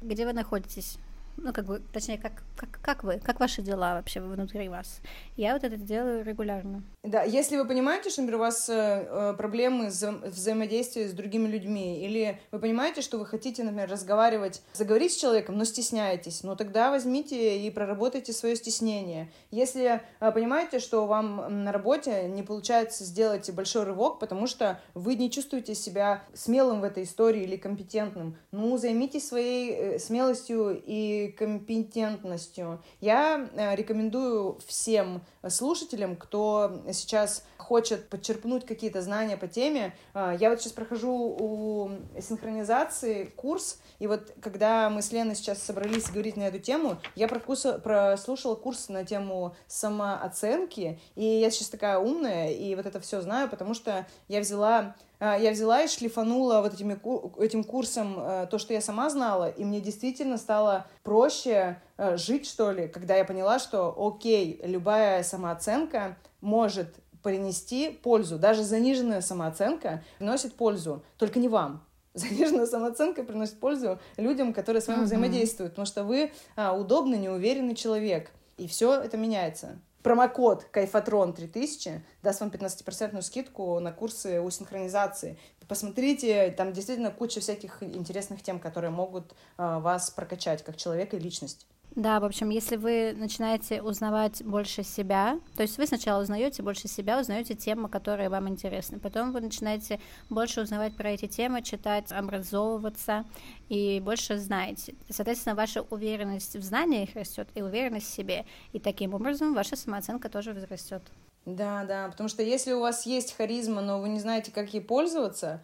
где вы находитесь ну, как бы, точнее, как, как, как вы, как ваши дела вообще внутри вас. Я вот это делаю регулярно. Да, если вы понимаете, что, например, у вас э, э проблемы вза взаимодействия с другими людьми, или вы понимаете, что вы хотите, например, разговаривать, заговорить с человеком, но стесняетесь, ну тогда возьмите и проработайте свое стеснение. Если э, понимаете, что вам на работе не получается сделать большой рывок, потому что вы не чувствуете себя смелым в этой истории или компетентным, ну займитесь своей э, смелостью и компетентностью. Я э, рекомендую всем слушателям, кто сейчас хочет подчерпнуть какие-то знания по теме. А, я вот сейчас прохожу у синхронизации курс, и вот когда мы с Леной сейчас собрались говорить на эту тему, я прокуса, прослушала курс на тему самооценки, и я сейчас такая умная, и вот это все знаю, потому что я взяла а, я взяла и шлифанула вот этими, этим курсом э, то, что я сама знала, и мне действительно стало проще жить, что ли, когда я поняла, что, окей, любая самооценка может принести пользу. Даже заниженная самооценка приносит пользу, только не вам. <laughs> Заниженная самооценка приносит пользу людям, которые с вами uh-huh. взаимодействуют, потому что вы а, удобный, неуверенный человек. И все это меняется. Промокод Кайфатрон 3000 даст вам 15% скидку на курсы у синхронизации. Посмотрите, там действительно куча всяких интересных тем, которые могут а, вас прокачать как человека и личность. Да, в общем, если вы начинаете узнавать больше себя, то есть вы сначала узнаете больше себя, узнаете темы, которые вам интересны, потом вы начинаете больше узнавать про эти темы, читать, образовываться и больше знаете. Соответственно, ваша уверенность в знаниях растет и уверенность в себе, и таким образом ваша самооценка тоже возрастет. Да, да, потому что если у вас есть харизма, но вы не знаете, как ей пользоваться,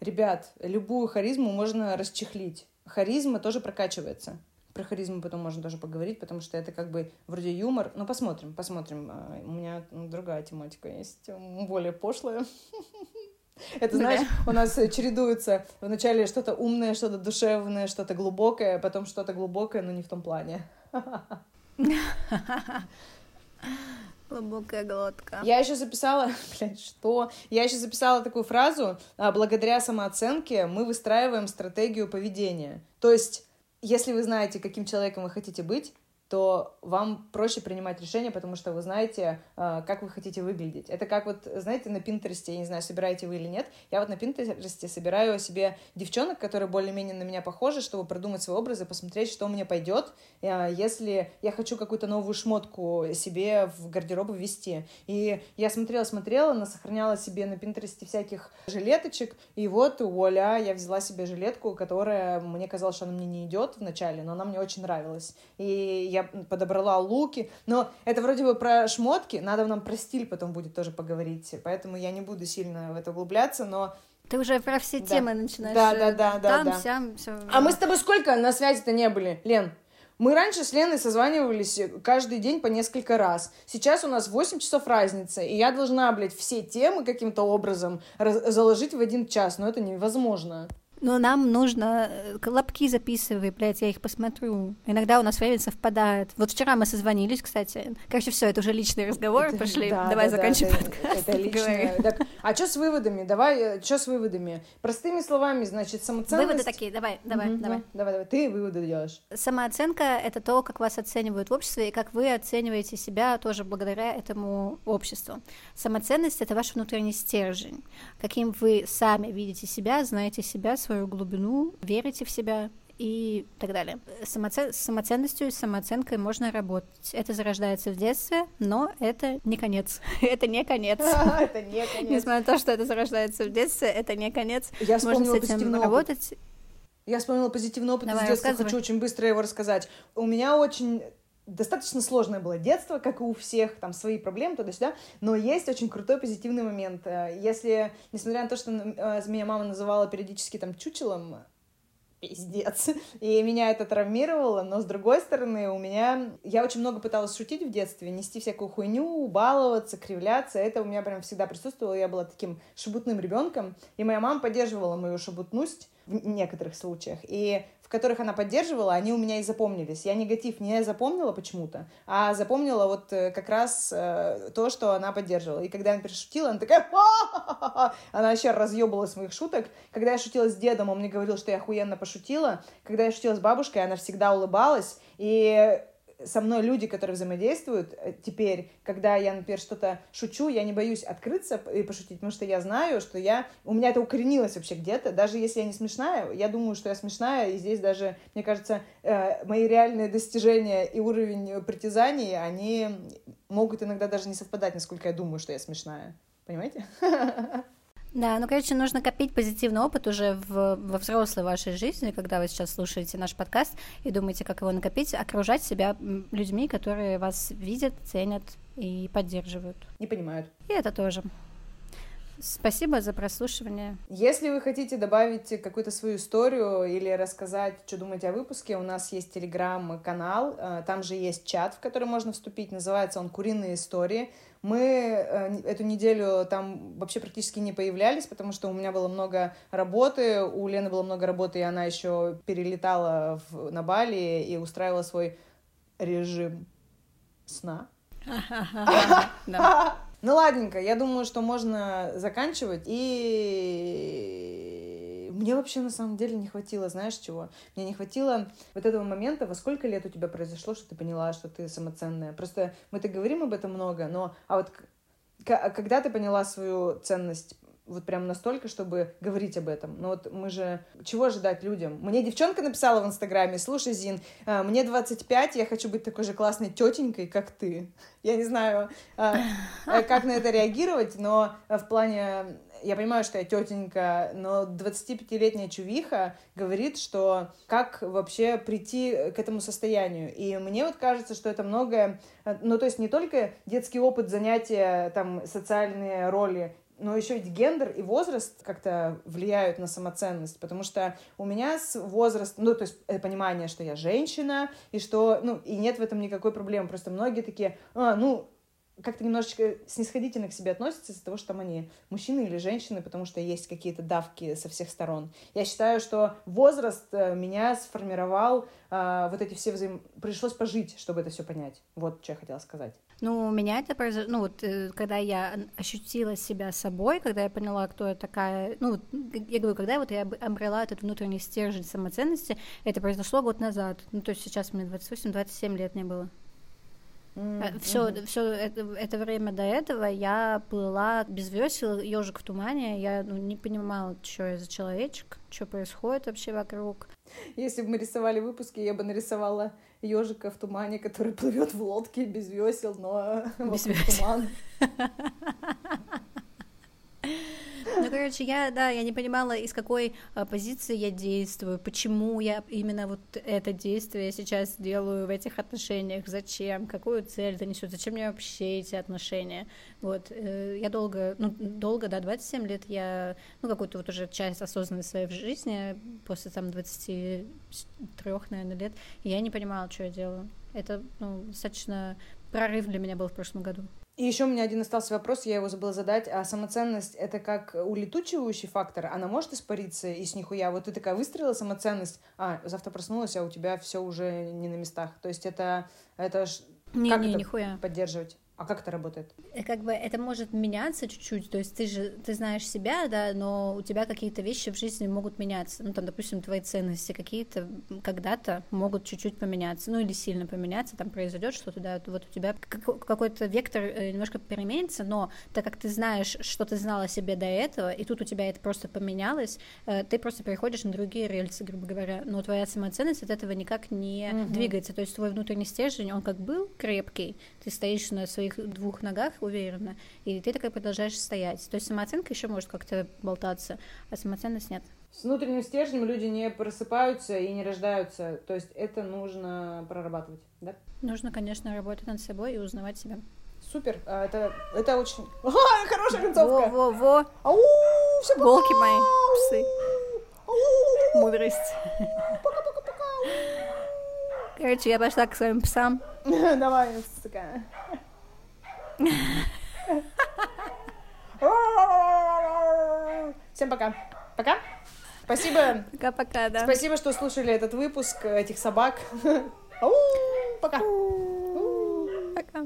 ребят, любую харизму можно расчехлить. Харизма тоже прокачивается. Про харизму потом можно тоже поговорить, потому что это как бы вроде юмор. Но посмотрим, посмотрим. А, у меня другая тематика есть, более пошлая. <laughs> Это, знаешь, у нас чередуется вначале что-то умное, что-то душевное, что-то глубокое, потом что-то глубокое, но не в том плане. <laughs> Глубокая глотка. Я еще записала, <laughs> блядь, что? Я еще записала такую фразу, а, благодаря самооценке мы выстраиваем стратегию поведения. То есть если вы знаете, каким человеком вы хотите быть, то вам проще принимать решения, потому что вы знаете, а, как вы хотите выглядеть. Это как вот, знаете, на Пинтересте, я не знаю, собираете вы или нет, я вот на Пинтересте собираю себе девчонок, которые более-менее на меня похожи, чтобы продумать свой образ и посмотреть, что мне пойдет, а, если я хочу какую-то новую шмотку себе в гардероб ввести. И я смотрела-смотрела, она сохраняла себе на Пинтересте всяких жилеточек, и вот, вуаля, я взяла себе жилетку, которая, мне казалось, что она мне не идет вначале, но она мне очень нравилась. И я подобрала луки, но это вроде бы про шмотки, надо нам про стиль потом будет тоже поговорить, поэтому я не буду сильно в это углубляться, но ты уже про все да. темы начинаешь. Да, да, да, да. Там, да. Сям, все. А мы с тобой сколько на связи-то не были, Лен? Мы раньше с Леной созванивались каждый день по несколько раз. Сейчас у нас 8 часов разницы, и я должна, блядь, все темы каким-то образом заложить в один час, но это невозможно. Но нам нужно э, колобки записывай, блядь, я их посмотрю. Иногда у нас время совпадает. Вот вчера мы созвонились, кстати. Короче, все, это уже личный разговор, это, пошли. Да, Давай да, заканчивай да, подкаст. Это, личное. Так, а что с выводами? Давай, э, что с выводами? Простыми словами, значит, самоценность... Выводы такие, давай, давай, угу, давай. Давай, давай, ты выводы делаешь. Самооценка — это то, как вас оценивают в обществе, и как вы оцениваете себя тоже благодаря этому обществу. Самоценность — это ваш внутренний стержень. Каким вы сами видите себя, знаете себя, свою глубину, верите в себя и так далее. Самоцен... С самоценностью и самооценкой можно работать. Это зарождается в детстве, но это не конец. <laughs> это не конец. <laughs> это не конец. Несмотря на то, что это зарождается в детстве, это не конец. Я можно с этим работать. Я вспомнила позитивный опыт Давай, из детства, хочу очень быстро его рассказать. У меня очень достаточно сложное было детство, как и у всех, там свои проблемы туда-сюда, но есть очень крутой позитивный момент. Э, если, несмотря на то, что э, меня мама называла периодически там чучелом, пиздец. <laughs> И меня это травмировало, но с другой стороны, у меня... Я очень много пыталась шутить в детстве, нести всякую хуйню, баловаться, кривляться. Это у меня прям всегда присутствовало. Я была таким шебутным ребенком. И моя мама поддерживала мою шебутность в некоторых случаях. И в которых она поддерживала, они у меня и запомнились. Я негатив не запомнила почему-то, а запомнила вот э, как раз э, то, что она поддерживала. И когда она перешутила, она такая... Она вообще разъебалась с моих шуток. Когда я шутила с дедом, он мне говорил, что я охуенно пошутила. Когда я шутила с бабушкой, она всегда улыбалась. И со мной люди, которые взаимодействуют э, теперь, когда я, например, что-то шучу, я не боюсь открыться и пошутить, потому что я знаю, что я... У меня это укоренилось вообще где-то. Даже если я не смешная, я думаю, что я смешная, и здесь даже, мне кажется, э, мои реальные достижения и уровень притязаний, они могут иногда даже не совпадать, насколько я думаю, что я смешная. Понимаете? <laughs> Да, ну, короче, нужно копить позитивный опыт уже в, во взрослой вашей жизни, когда вы сейчас слушаете наш подкаст и думаете, как его накопить, окружать себя людьми, которые вас видят, ценят и поддерживают. Не понимают. И это тоже. Спасибо за прослушивание. Если вы хотите добавить какую-то свою историю или рассказать, что думаете о выпуске, у нас есть телеграм-канал, э, там же есть чат, в который можно вступить, называется он «Куриные истории». Мы э, эту неделю там вообще практически не появлялись, потому что у меня было много работы, у Лены было много работы, и она еще перелетала в, на Бали и устраивала свой режим сна. <laughs> Ну ладненько, я думаю, что можно заканчивать. И мне вообще на самом деле не хватило, знаешь чего? Мне не хватило вот этого момента, во сколько лет у тебя произошло, что ты поняла, что ты самоценная. Просто мы так говорим об этом много, но а вот когда ты поняла свою ценность вот прям настолько, чтобы говорить об этом. Но вот мы же... Чего ожидать людям? Мне девчонка написала в Инстаграме, слушай, Зин, а, мне 25, я хочу быть такой же классной тетенькой, как ты. Я не знаю, а, э, как на это реагировать, но в плане... Я понимаю, что я тетенька, но 25-летняя чувиха говорит, что как вообще прийти к этому состоянию. И мне вот кажется, что это многое... Ну, то есть не только детский опыт занятия, там, социальные роли, но еще ведь гендер и возраст как-то влияют на самоценность, потому что у меня с возрастом, ну, то есть это понимание, что я женщина, и что, ну, и нет в этом никакой проблемы, просто многие такие, а, ну, как-то немножечко снисходительно к себе относятся из-за того, что там они мужчины или женщины, потому что есть какие-то давки со всех сторон. Я считаю, что возраст э, меня сформировал, э, вот эти все взаим... Пришлось пожить, чтобы это все понять. Вот что я хотела сказать. Ну, у меня это произошло, ну, вот, э, когда я ощутила себя собой, когда я поняла, кто я такая, ну, я говорю, когда вот я обрела этот внутренний стержень самоценности, это произошло год назад, ну, то есть сейчас мне 28-27 лет не было. Mm-hmm. Все, все это, это время до этого я плыла без весел, ежик в тумане. Я ну, не понимала, что я за человечек, что происходит вообще вокруг. Если бы мы рисовали выпуски, я бы нарисовала ежика в тумане, который <laughs> плывет в лодке без весел, но без весел. туман. <laughs> Ну, короче, я, да, я не понимала, из какой а, позиции я действую, почему я именно вот это действие сейчас делаю в этих отношениях, зачем, какую цель это несет, зачем мне вообще эти отношения. Вот, э, я долго, ну, долго, да, 27 лет я, ну, какую-то вот уже часть осознанной своей жизни, после там 23, наверное, лет, я не понимала, что я делаю. Это, ну, достаточно прорыв для меня был в прошлом году. И еще у меня один остался вопрос, я его забыла задать. А самоценность — это как улетучивающий фактор? Она может испариться и с нихуя? Вот ты такая выстрелила самоценность, а, завтра проснулась, а у тебя все уже не на местах. То есть это, это. Не, как не, это нихуя. поддерживать? А как это работает? Э, как бы это может меняться чуть-чуть, то есть ты же, ты знаешь себя, да, но у тебя какие-то вещи в жизни могут меняться, ну, там, допустим, твои ценности какие-то когда-то могут чуть-чуть поменяться, ну, или сильно поменяться, там произойдет что-то, да, вот у тебя какой-то вектор э, немножко переменится, но так как ты знаешь, что ты знала о себе до этого, и тут у тебя это просто поменялось, э, ты просто переходишь на другие рельсы, грубо говоря, но твоя самоценность от этого никак не угу. двигается, то есть твой внутренний стержень, он как был крепкий, ты стоишь на своей своих двух ногах уверенно, и ты такая продолжаешь стоять. То есть самооценка еще может как-то болтаться, а самоценность нет. С внутренним стержнем люди не просыпаются и не рождаются. То есть это нужно прорабатывать, да? Нужно, конечно, работать над собой и узнавать себя. Супер. А, это, это очень... <laughs> А, хорошая концовка. Во-во-во. Ау, все, Волки мои, псы. Мудрость. Пока-пока-пока. Короче, я пошла к своим псам. <laughs> Давай, сука. <laughs> Всем пока. Пока. Спасибо. Пока-пока, да. Спасибо, что слушали этот выпуск э, этих собак. <laughs> Пока. Пока.